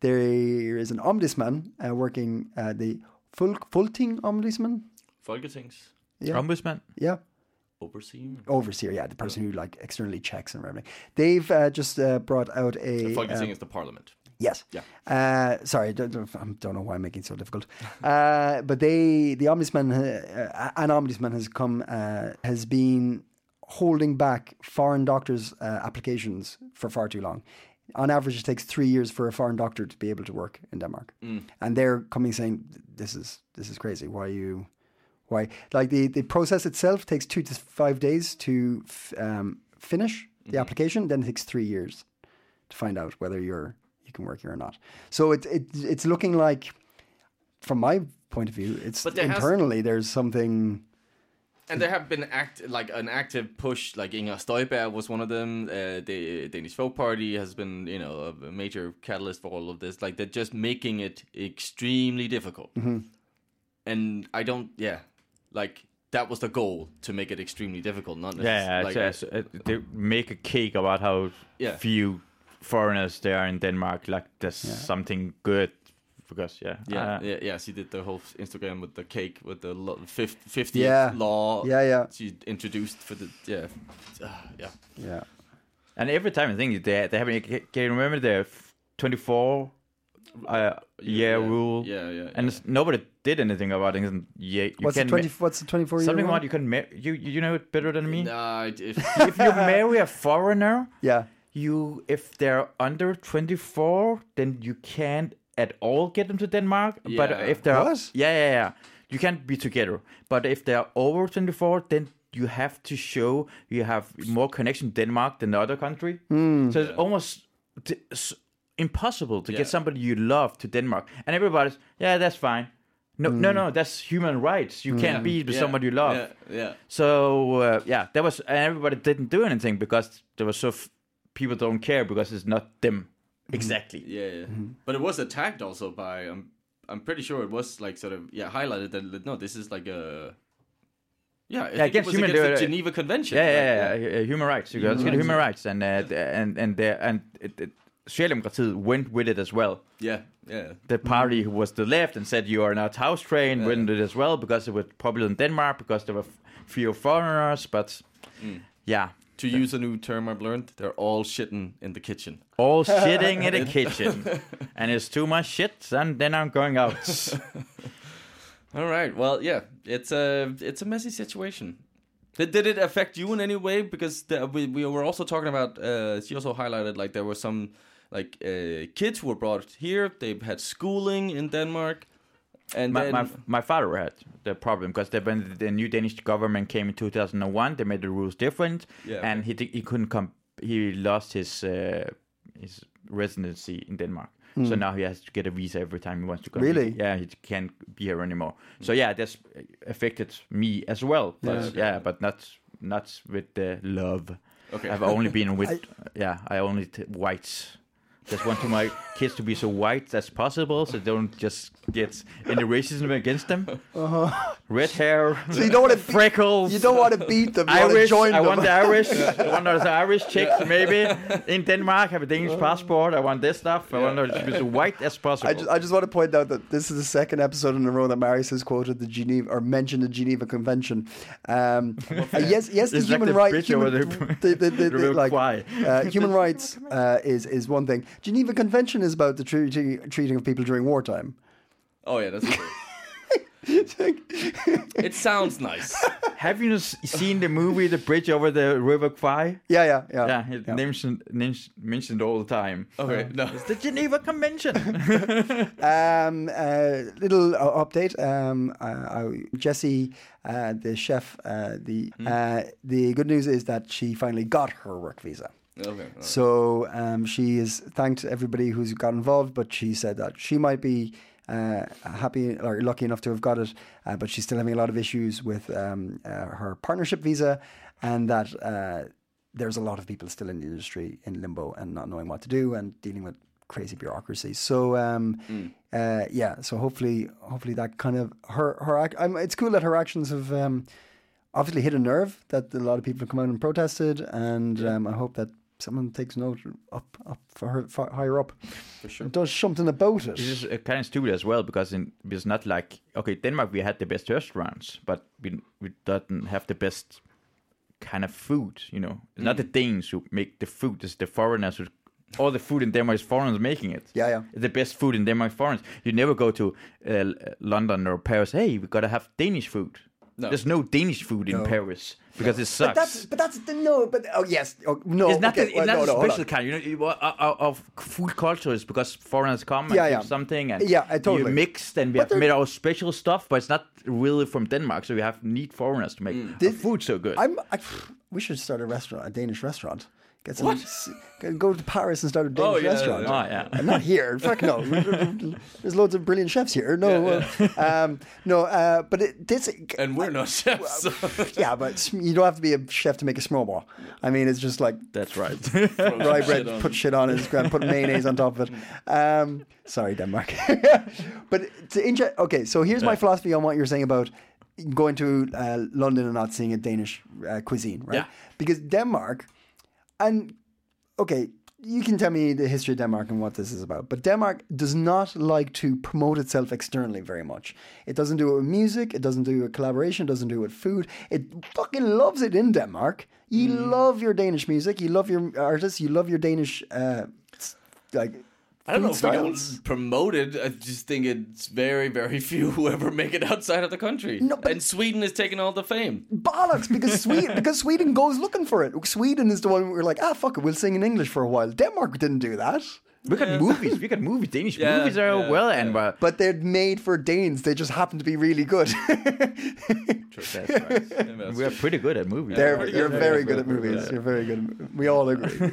there is an ombudsman uh, working, uh, the Ful- Fulting ombudsman. Folketings. Yeah. Ombudsman. Yeah. Overseer. overseer, yeah, the person who like externally checks and everything. They've uh, just uh, brought out a Folketing um, is the parliament. Yes. Yeah. Uh, sorry, don't, don't, I don't know why I'm making it so difficult. Uh, but they, the ombudsman, uh, an ombudsman has come, uh, has been holding back foreign doctors' uh, applications for far too long. On average, it takes three years for a foreign doctor to be able to work in Denmark, and they're coming saying, "This is this is crazy. Why you?" Why? Like the, the process itself takes two to five days to f- um, finish the application. Then it takes three years to find out whether you're you can work here or not. So it, it it's looking like, from my point of view, it's But there has- internally there's something. And there have been act like an active push. Like Inger Støjberg was one of them. Uh, the Danish Folk Party has been, you know, a major catalyst for all of this. Like they're just making it extremely difficult. Mm-hmm. And I don't, yeah, like that was the goal to make it extremely difficult. Not necessarily Yeah, like, it's, it's, they make a cake about how Yeah. few foreigners there in Denmark. Like there's something good because yeah, Yeah, uh, yeah, yeah. She did the whole Instagram with the cake with the lo- fif- 50th Yeah. law. Yeah, yeah. She introduced for the yeah, uh, yeah. Yeah. And every time I think they they have can you remember the 24 uh, year yeah, rule? yeah, yeah, And it's- nobody did anything about it. And yeah, you What's the twenty? ma- What's the twenty-four year? something rule? about you can mar- you you know it better than me. Nah, if, if you marry a foreigner, Yeah. You if they're under 24, then you can't at all get them to Denmark. But if they're What? yeah yeah yeah, you can't be together. But if they're over 24, then you have to show you have more connection to Denmark than the other country. Hmm. So it's almost t- s- impossible to Yeah. get somebody you love to Denmark. And everybody's yeah, that's fine. No, no, hmm. no, that's human rights. You can't hmm. be with yeah, somebody you love. Yeah, yeah. So uh, yeah, that was, and everybody didn't do anything because there was so f- people don't care because it's not them exactly. Yeah, yeah. Mm-hmm. But it was attacked also by um, I'm pretty sure it was like sort of yeah highlighted that that, no this is like a yeah, I think against it was human- against the uh, Geneva Convention. Yeah, right? yeah, yeah, uh, human rights. You got human, human rights, and uh, and and there and it, it, Socialdemokratiet went with it as well. yeah, yeah. The party who was the left and said you are not house trained Yeah. went with it as well because it was popular in Denmark because there were f- few foreigners. But yeah, To use a new term I've learned, they're all shitting in the kitchen. all shitting in the kitchen, and it's too much shit, and then I'm going out. All right. Well, yeah, it's a it's a messy situation. Did, did it affect you in any way? Because the, we we were also talking about. Uh, she also highlighted like there were some like uh, kids who were brought here. They had schooling in Denmark, and my, then my my father had the problem because the, when the new Danish government came in 2001, they made the rules different, Yeah, and he he couldn't come. He lost his uh, his residency in Denmark, so now he has to get a visa every time he wants to come. Hmm. Really? Yeah, he can't be here anymore. So yeah, that's affected me as well. But yeah, but not not with the love. Okay. I've only been with yeah. I only t- whites. Just want to my kids to be so white as possible, so they don't just get any racism against them. Red hair, Uh-huh. So you don't want to freckles. You don't want to beat them. You want Irish. join I them. want the Irish. I want those Irish chicks, maybe in Denmark. Have a Danish passport. I want this stuff. I want to be so white as possible. I just, I just want to point out that this is the second episode in a row that Marius has quoted the Geneva or mentioned the Geneva Convention. Um, uh, yes, yes, the like human rights, human, the- the, the, the, the the- like uh, human rights uh, is is one thing. Geneva Convention is about the treating treating of people during wartime. oh yeah, that's true. it sounds nice. Have you seen the movie The Bridge Over the River Kwai? Yeah, yeah, yeah. Yeah, it mentioned mentioned- mentioned all the time. Okay, no. It's the Geneva Convention. Um, uh, little uh, update. Um, uh, I, Jessie, uh, the chef, uh, the uh, the good news is that she finally got her work visa. Okay. right. So um, she has thanked everybody who's got involved, but she said that she might be uh, happy or lucky enough to have got it, uh, but she's still having a lot of issues with um, uh, her partnership visa, and that uh, there's a lot of people still in the industry in limbo and not knowing what to do and dealing with crazy bureaucracy. So um, uh, yeah, so hopefully, hopefully that kind of her her. ac- Um, it's cool that her actions have. Um, obviously hit a nerve that a lot of people have come out and protested, and um, I hope that someone takes note up up for her for higher up, for sure. and does something about it. This is uh, kind of stupid as well because in, it's not like okay, Denmark we had the best restaurants, but we we didn't have the best kind of food. You know, it's not the Danes who make the food; it's the foreigners who. All the food in Denmark is foreigners making it. Yeah, yeah. The best food in Denmark is foreigners. You never go to uh, London or Paris. Hey, we gotta have Danish food. No. There's no Danish food in Paris because it sucks. But that's but that's the no. But oh yes, oh, no. It's not, okay, the, it's well, not no, special kind. You know, you- uh, uh, of food culture is because foreigners come and Yeah, give yeah. something, and Yeah, I totally. you mixed, and we But have made our special stuff, but it's not really from Denmark. So we have need foreigners to make our food so good. I'm. I, we should start a restaurant, a Danish restaurant. Get some. s- Go to Paris and start a Danish Oh, yeah, restaurant. yeah, oh yeah, Uh, Not here. Fuck no. There's loads of brilliant chefs here. No, uh, um, no. Uh, but it, this. And we're not chefs. so- Yeah, but you don't have to be a chef to make a small ball. I mean, it's just like that's right. rye bread, shit put shit on it, put mayonnaise on top of it. Um, sorry, Denmark. but to inject, okay, so here's my philosophy on what you're saying about going to uh, London and not seeing a Danish uh, cuisine, right? Yeah. Because Denmark, and okay, you can tell me the history of Denmark and what this is about. But Denmark does not like to promote itself externally very much. It doesn't do it with music. It doesn't do it with collaboration. It doesn't do it with food. It fucking loves it in Denmark. You Mm. love your Danish music. You love your artists. You love your Danish, uh, like. I don't know food if we don't promote it. I just think it's very, very few who ever make it outside of the country. No, and Sweden is taking all the fame. bollocks because Sweden because Sweden goes looking for it. Sweden is the one where we're like, ah, fuck it, we'll sing in English for a while. Denmark didn't do that, We got movies. We got movies. Danish Yeah, movies are yeah, well, yeah. and uh, but they're made for Danes. They just happen to be really good. right. we are pretty good at movies. They're, you're good. very good at movies. yeah. You're very good. We all agree.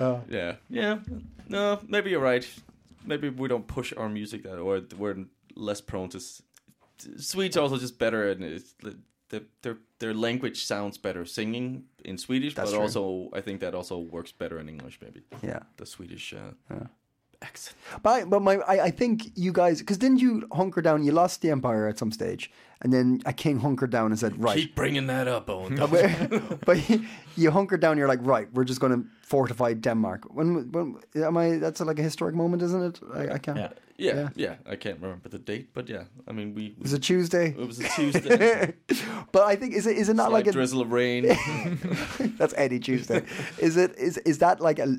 Yeah, yeah. No, maybe you're right. Maybe we don't push our music that, or we're less prone to. s- Swedes also just better, and it's the, the, their their language sounds better singing in Swedish, That's but true. also I think that also works better in English. Maybe yeah. the Swedish uh, accent. But I, but my I, I think you guys because didn't you hunker down? You lost the empire at some stage, and then a king hunkered down and said, right. Keep bringing that up, Owen. but, but you hunkered down. You're like, right, we're just going to fortify Denmark. When, when am I? That's like a historic moment, isn't it? I, I can't. Yeah. yeah, Yeah. yeah, I can't remember the date, but yeah, I mean we. we Was a Tuesday? it was a Tuesday. but I think is it is it not Slight like a, drizzle of rain. that's Eddie Tuesday? is it is is that like a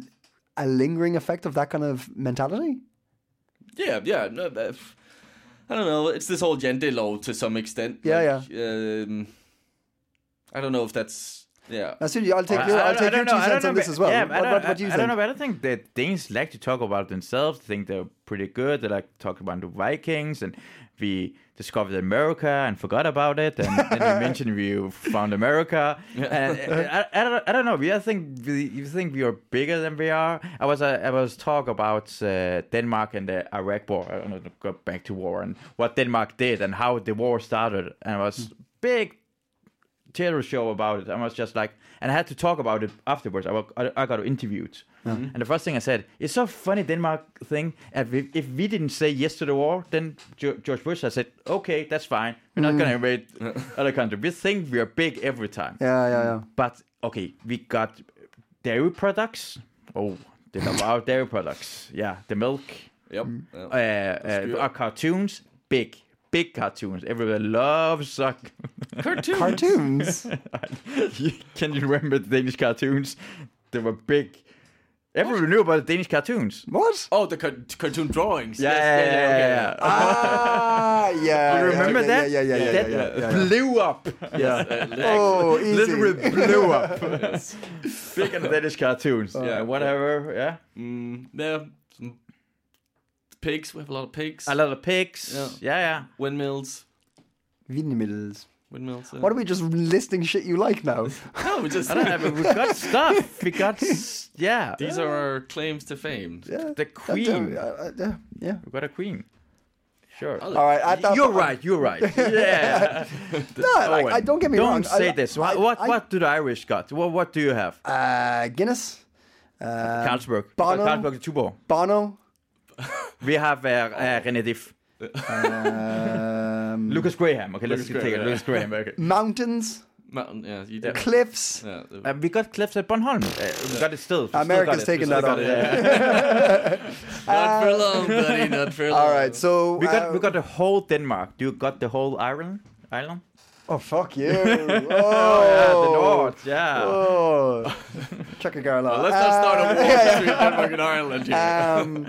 a lingering effect of that kind of mentality? Yeah, yeah. No, I don't know. It's this whole gender law to some extent. Yeah, yeah. Um, I don't know if that's yeah. Now, Sudi, I'll take I- your I I'll don't- take I your don't two know, I cents don't on know, this as well. Yeah, what, I don't, what, what do you I, think? I don't know, but I think that Danes like to talk about themselves. They think they're pretty good. They like to talk about the Vikings, and we discovered America and forgot about it. And then you mentioned we found America. And uh, I, I, don't, I don't know. We I think we, you think we are bigger than we are. I was uh, I was talk about uh, Denmark and the Iraq War. I don't know. Go back to war and what Denmark did and how the war started. And it was big theater show about it. I was just like, and I had to talk about it afterwards. I, wa- I, I got interviewed, and the first thing I said, "It's so funny Denmark thing. If we, if we didn't say yes to the war, then Jo- George Bush I said, okay, that's fine. We're not gonna invade other country. We think we are big every time. yeah, yeah, yeah. But okay, we got dairy products. Oh, they love our dairy products. Yeah, the milk. Yep. Mm. Uh, uh, our cartoons, big, big cartoons. Everybody loves suck. Cartoon. Cartoons. Can you remember the Danish cartoons? They were big. Everyone knew about the Danish cartoons. what? Oh, the car- cartoon drawings. Yeah, Yes, yeah, yeah, okay, yeah, yeah. Ah, yeah. You remember yeah, that? Yeah, yeah, yeah, yeah, that yeah, yeah, yeah. blew up. yeah. Oh, easy. Literally blew up. Big on the Danish cartoons. Yeah. Yeah, whatever. Yeah, Mm, yeah. Some pigs. We have a lot of pigs. a lot of pigs. Yeah. Yeah, yeah. Windmills. Windmills. Windmills. uh, What are we just listing shit you like now? No, we just. I don't know, but we got stuff. We got, s- yeah. These are our claims to fame. Yeah. the queen. Uh, uh, yeah, yeah. We got a queen. Sure. All right. At that You're right. You're right. Yeah. No, like, I, don't get me don't wrong. say I, this. I- What what, I- what do the Irish got? What what do you have? Uh, Guinness. Uh, Carlsberg. Bono. Carlsberg and Tuborg. Bono. We have uh, uh, René Diff. Um, Lukas Graham. Okay, let's Lukas take Graham, it. yeah. Lukas Graham. Okay. mountains. Mountain. Yeah, you do. Cliffs. Yeah. Uh, we got cliffs at Bornholm. Uh, we got it still. We still got it. taking still that off. yeah. Not for long, buddy. Not for long. All right. So We got uh, we got the whole Denmark. Do you got the whole Ireland. Ireland. Oh fuck you! Oh, Oh, yeah, the North. Yeah. Oh, check a girl out. Well, let's not start a Uh, war between Denmark and Ireland here. um,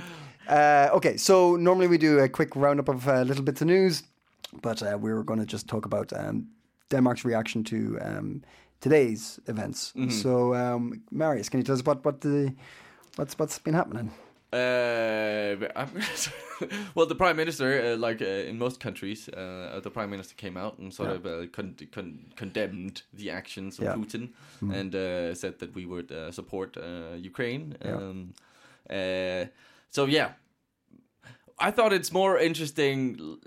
uh, okay, so normally we do a quick roundup of uh, little bits of news, but uh, we were going to just talk about um, Denmark's reaction to um, today's events. So, um, Marius, can you tell us what what the what's what's been happening? Uh, well, the prime minister, uh, like uh, in most countries, uh, the prime minister came out and sort Yeah. of uh, con- con- condemned the actions of Yeah. Putin and uh, said that we would uh, support uh, Ukraine. Yeah. Um, uh, so yeah, I thought it's more interesting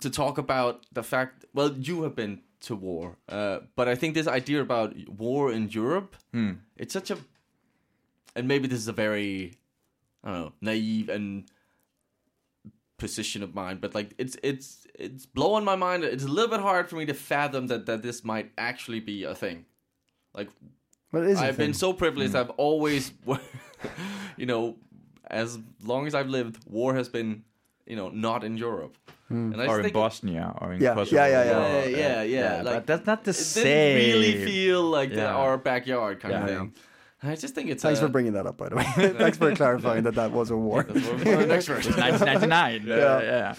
to talk about the fact. Well, you have been to war, uh, but I think this idea about war in Europe, it's such a, and maybe this is a very I don't know, naive and position of mine, but like it's it's it's blowing my mind. It's a little bit hard for me to fathom that that this might actually be a thing. Like, What But it is a I've been so privileged. Mm. I've always, you know, as long as I've lived, war has been, you know, not in Europe. And I or in think Bosnia or in Yeah, Kosovo. yeah, yeah, Yeah, or- yeah, yeah. like, but that's not the it same. didn't really feel like the, Yeah. our backyard kind of thing. And I just think it's Thanks uh, for bringing that up, by the way. Thanks for clarifying that that was a war. that's what we're an expert. 1999. Yeah. yeah. yeah.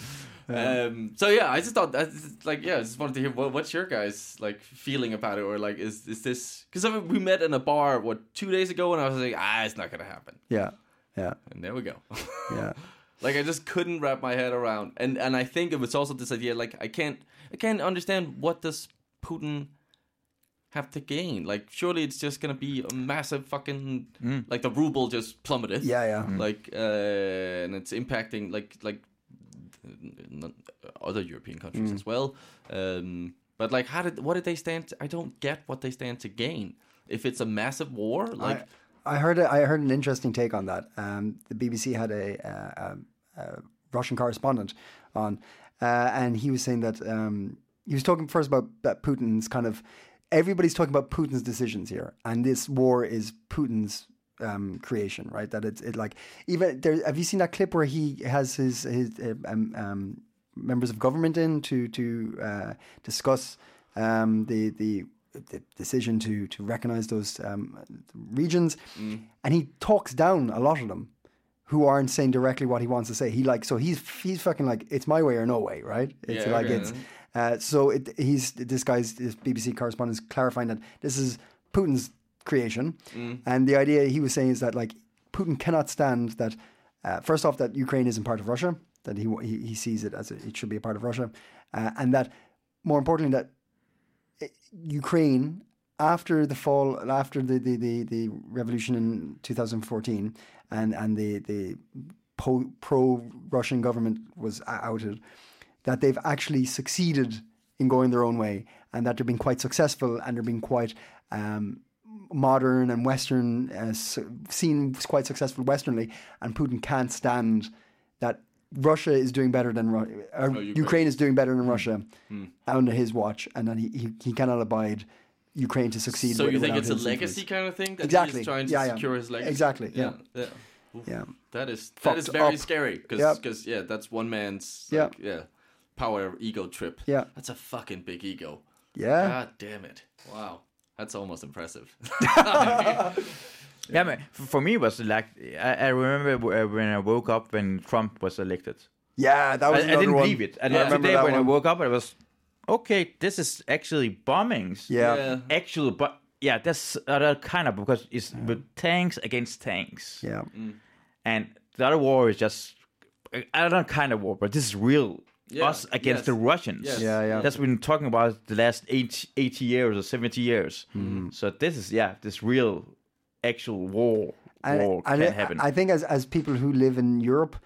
Um, so yeah, I just thought that like yeah, I just wanted to hear what, what's your guys like feeling about it, or like is is this because I mean, we met in a bar what two days ago, and I was like ah, it's not gonna happen, Yeah, yeah, and there we go. yeah. Like I just couldn't wrap my head around, and and I think it was also this idea like I can't I can't understand what does Putin have to gain? Like surely it's just gonna be a massive fucking like the ruble just plummeted. Yeah, yeah. like uh, and it's impacting like like other European countries as well. Um, but like, how did what did they stand? I don't get what they stand to gain if it's a massive war. Like, I, I heard a, I heard an interesting take on that. Um, the BBC had a, uh, a, a Russian correspondent on, uh, and he was saying that um, he was talking first about that Putin's kind of everybody's talking about Putin's decisions here, and this war is Putin's um, creation, right? That it's it like even there. Have you seen that clip where he has his his uh, um, um, members of government in to to uh, discuss um, the the the decision to to recognize those um, regions, and he talks down a lot of them who aren't saying directly what he wants to say. He like so he's he's fucking like it's my way or no way, right? It's Yeah, like okay. it's uh, so it, he's this guy's this BBC correspondent is clarifying that this is Putin's creation, and the idea he was saying is that like Putin cannot stand that. Uh, first off, that Ukraine isn't part of Russia, that he he, he sees it as a, it should be a part of Russia, uh, and that more importantly that Ukraine after the fall after the the, the, the revolution in 2014 and and the the pro Russian government was outed that they've actually succeeded in going their own way and that they're being quite successful and they're being quite um, modern and western uh, seen quite successful westernly and Putin can't stand that Russia is doing better than Ru- uh, Ukraine. Ukraine. is doing better than Russia under his watch, and that he, he, he cannot abide Ukraine to succeed. so you think it's a legacy influence. kind of thing that Exactly. he's trying to Yeah, yeah. secure his legacy? Exactly, yeah. yeah. Oof. Yeah, That is that Fucked is very up. scary because Yep. yeah, that's one man's Yeah. like, yeah power ego trip. Yeah. that's a fucking big ego. yeah, God damn it! Wow, that's almost impressive. Yeah, man, for me it was like I, I remember uh, when I woke up when Trump was elected. yeah. That was I another didn't one. believe it. And I remember today that when I woke up, I was okay. This is actually bombings. Yeah. Yeah. actual, but yeah, that's other kind of because it's with tanks against tanks. yeah, and the other war is just another kind of war, but this is real. Yeah, Us against yes. the Russians. Yes. Yeah, yeah. That's what we've been talking about the last eight, 80 years or 70 years. Mm-hmm. So this is, yeah, this real, actual war. and, war and can I- happen. I think as as people who live in Europe,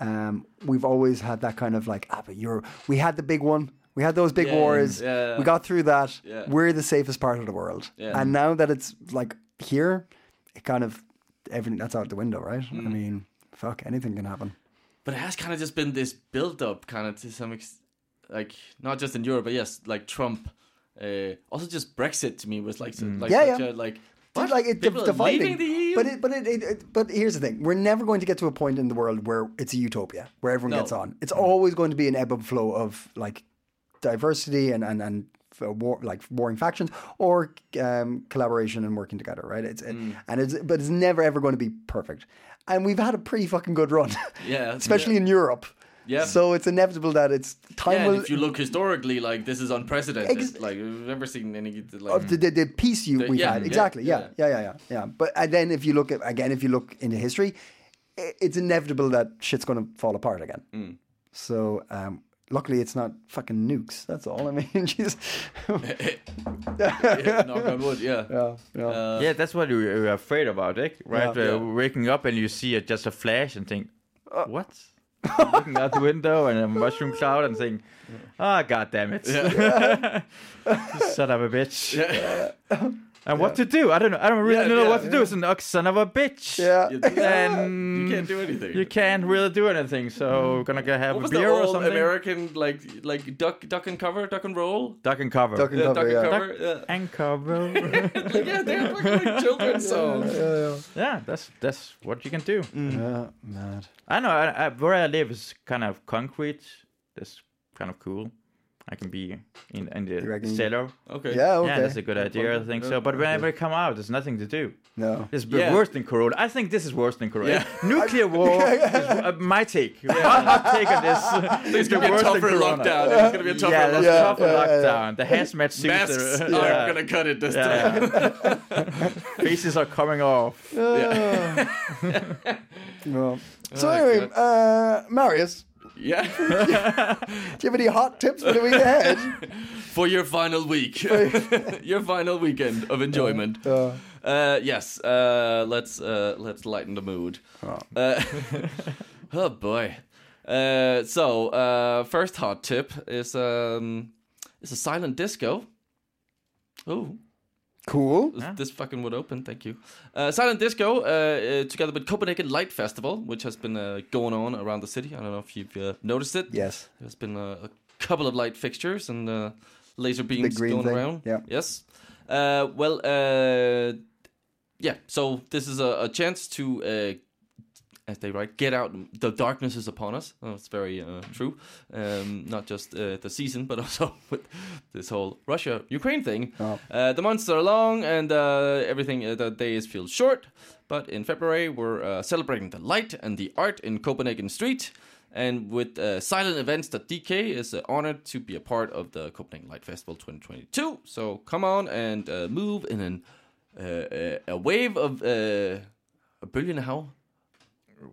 um, we've always had that kind of like, ah, but Europe. We had the big one. We had those big Yeah, wars. yeah. We got through that. Yeah. We're the safest part of the world. Yeah. And now that it's like here, it kind of everything that's out the window, right? I Mm. mean, fuck, anything can happen. But it has kind of just been this build up, kind of to some extent, like not just in Europe, but yes, like Trump. Uh, also, just Brexit to me was like, so, like Yeah, such yeah. a, like Dude, like it, People the, are leaving dividing. the E EU. But it, but it, it, it, but here's the thing: we're never going to get to a point in the world where it's a utopia, where everyone No. gets on. It's always going to be an ebb and flow of like diversity and and and war, like warring factions or um, collaboration and working together, right? It's it, Mm. and it's but it's never ever going to be perfect. And we've had a pretty fucking good run, Yeah, especially yeah. in Europe. Yeah. So it's inevitable that it's time yeah, will if you look historically, like this is unprecedented. Ex- like we've never seen any like. of the, the, the peace you The- we've yeah, had exactly yeah yeah. yeah yeah yeah yeah but and then if you look at again if you look into history it's inevitable that shit's going to fall apart again Mm. so um luckily it's not fucking nukes that's all i mean Jesus. yeah, knock on wood, yeah. yeah yeah Uh, yeah, that's what you- you're afraid about, eh? right? Yeah. Uh, Waking up and you see it just a flash and think, what? Looking out the window and a mushroom cloud and saying, ah, god damn it. Son of a bitch. And what to do? I don't know. I don't really Yeah, know yeah, what to do. It's an ox son of a bitch. Yeah. You, Then you can't do anything. You can't really do anything. So gonna go have what a was the beer or old something. American like like duck duck and cover, duck and roll? Duck and cover. Duck and Yeah, cover, duck and yeah. cover. Yeah. and cover. yeah, they're like, like children's songs. yeah, that's that's what you can do. Mm. Yeah, mad. I know. I, I, where I live is kind of concrete. That's kind of cool. I can be in, in the reckon- cellar. Okay. Yeah, okay. Yeah, that's a good idea. I think so. But whenever I come out, there's nothing to do. no. It's Yeah. worse than Corona. I think this is worse than Corona. Yeah. Nuclear war is uh, my take. My take on this. It's gonna be a tougher Corona. lockdown. It's gonna be a tougher Yeah, lockdown. Yeah, tougher yeah, yeah. lockdown. The hazmat suits Masks are, are yeah. gonna cut it this Yeah, time. yeah. faces are coming off. No. So Oh, anyway, uh, Marius, Yeah. do you have any hot tips for the week ahead? For your final week, your final weekend of enjoyment. Uh, Uh, yes. Uh, let's uh, let's lighten the mood. Uh, oh boy. Uh, so uh, first hot tip is um is a silent disco. Oh, cool. this fucking would open. Thank you. Uh, silent disco, uh, uh, together with Copenhagen Light Festival, which has been uh, going on around the city. I don't know if you've uh, noticed it. Yes. There's been a, a couple of light fixtures and uh, laser beams going thing, around. yeah. Yes. Uh, well, uh, yeah. So this is a, a chance to, uh, as they write, get out. The darkness is upon us. Oh, it's very uh, true. Um, not just uh, the season, but also with this whole Russia-Ukraine thing. Oh. Uh, the months are long and uh, everything. Uh, the days feel short. But in February, we're uh, celebrating the light and the art in Copenhagen Street. And with uh, silent events, that DK is uh, honored to be a part of the Copenhagen Light Festival 2022. So come on and uh, move in an, a wave of uh, a billion how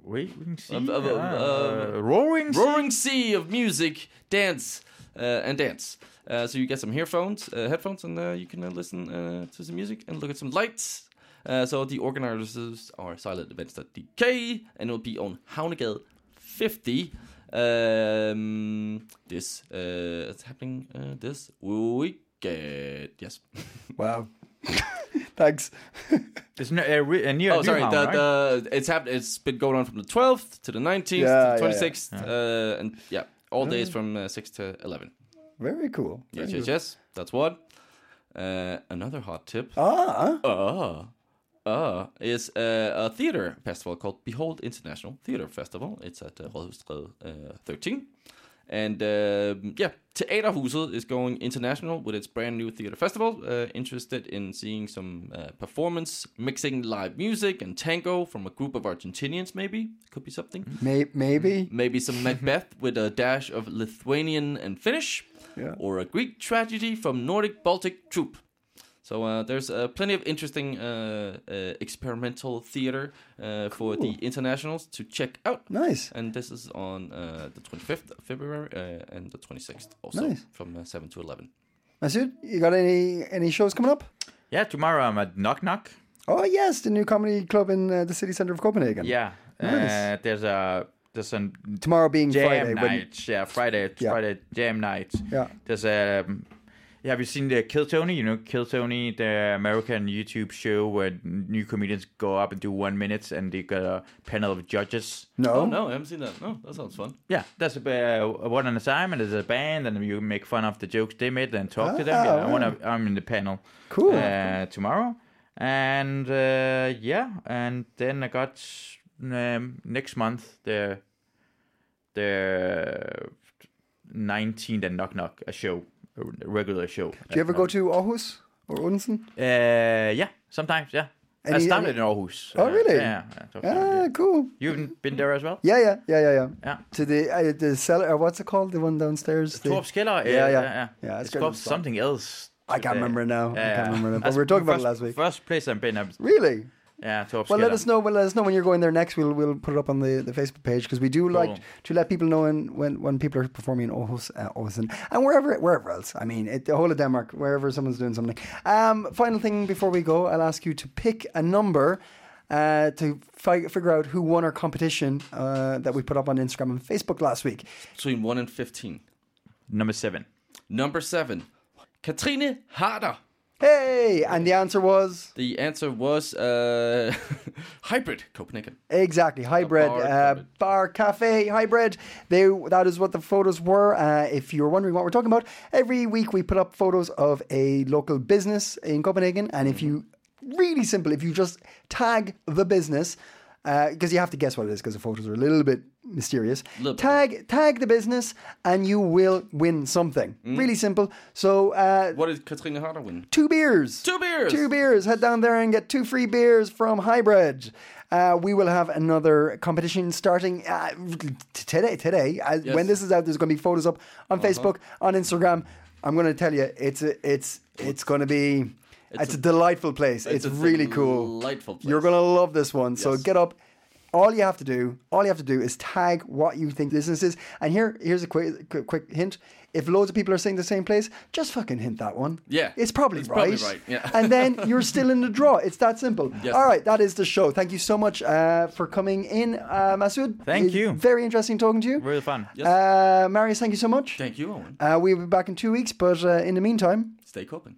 Wait, we can see. Of- of- of- uh, roaring. sea? roaring sea of music, dance, uh, and dance. Uh, so you get some earphones, uh, headphones, and uh, you can uh, listen uh, to some music and look at some lights. Uh, so the organizers are silentevents.dk, and it will be on Havnegade 50. Um, this uh, it's happening uh, this weekend. Yes. Wow. Thanks. It's no, uh, re- uh, near Oh, sorry. Nyhavn, The, right? the it's happened. It's been going on from the 12th to the 19th Yeah, to the yeah, yeah. 26th, Uh, and yeah, all days from uh, 6 to 11. Very cool. Yes, yes, yes. That's one. Uh, another hot tip. Ah, Uh, uh, is uh, a theater festival called Behold International Theater Festival. It's at uh, Rådhusstræde uh, 13. And uh, yeah, Teaterhuset is going international with its brand new theater festival. Uh, interested in seeing some uh, performance, mixing live music and tango from a group of Argentinians, maybe? Could be something. maybe. Maybe some Macbeth with a dash of Lithuanian and Finnish, Yeah. or a Greek tragedy from Nordic Baltic troupe. So uh, there's uh, plenty of interesting uh, uh, experimental theater uh, for the internationals to check out. Nice. And this is on uh, the 25th of February uh, and the 26th also Nice. from uh, 7 to 11. Masoud, you got any any shows coming up? yeah, tomorrow I'm at Knock Knock. Oh yes, the new comedy club in uh, the city centre of Copenhagen. Yeah. Nice. Uh, there's a there's a Tomorrow being jam Friday. when- night. Yeah, Friday. Yeah. Friday jam night. Yeah. There's a. Um, yeah, have you seen the Kill Tony? You know Kill Tony, the American YouTube show where new comedians go up and do one minute, and they got a panel of judges. no. Oh, no, I haven't seen that. No, that sounds fun. Yeah, that's a, uh, one at a time, and there's a band, and you make fun of the jokes they made and talk to them. Ah, Yeah, I wanna, I'm in the panel. Cool. Uh, tomorrow, and uh, yeah, and then I got um, next month the the 19th and knock knock a show, a regular show. Do you ever go to Aarhus or Odensen? Uh, yeah, sometimes. Yeah, I Any- started any- in Aarhus. Oh, Uh, really? yeah. yeah, about Ah, cool. You've been there as well. Yeah, yeah, yeah, yeah, yeah. Yeah. To the uh, the cellar. Uh, what's it called? The one downstairs. The, Torps Keller. Yeah, yeah. yeah. Yeah, it's it's called something else. I can't remember it now. I can't remember it. But we were talking about it last week. First place I've been. I've, Really? Yeah, Torps Well, let Keller. us know. Well, let us know when you're going there next. We'll we'll put it up on the, the Facebook page because we do like to let people know when when, when people are performing in Aarhus, uh, Aarhus and, and wherever wherever else. I mean, it, the whole of Denmark, wherever someone's doing something. Um, final thing before we go, I'll ask you to pick a number. Uh, to fi- figure out who won our competition uh, that we put up on Instagram and Facebook last week. Between 1 and 15. Number seven. Number 7. Katrine Harder. Hey, and the answer was The answer was uh, hybrid Copenhagen. exactly hybrid bar, uh, bar cafe hybrid. They that is what the photos were. Uh, if you're wondering what we're talking about, every week we put up photos of a local business in Copenhagen, and if you really simple, if you just tag the business. Because you have to guess what it is, because the photos are a little bit mysterious. Little bit. Tag tag the business, and you will win something. Mm. Really simple. So uh, What did Katrine Harder win? two beers. Two beers! Two beers. Head down there and get two free beers from Hybrid. Uh, we will have another competition starting uh, today. Today, uh, Yes. Uh-huh. when this is out, there's going to be photos up on Facebook, on Instagram. I'm going to tell you, it's it's it's going to be. It's, a, delightful place. It's, a really cool. delightful place. You're going to love this one. So get up. All you have to do, all you have to do is tag what you think business is. And here, here's a quick, quick, quick hint. If loads of people are saying the same place, just fucking hint that one. Yeah. It's probably It's right. probably right, yeah. and then you're still in the draw. It's that simple. Yes. All right, that is the show. Thank you so much uh, for coming in, uh, Masoud. Thank It's you. Very interesting talking to you. Really fun. Yes. Uh, Marius, thank you so much. Thank you, Owen. Uh, we'll be back in two weeks, but uh, in the meantime, Stay Copen.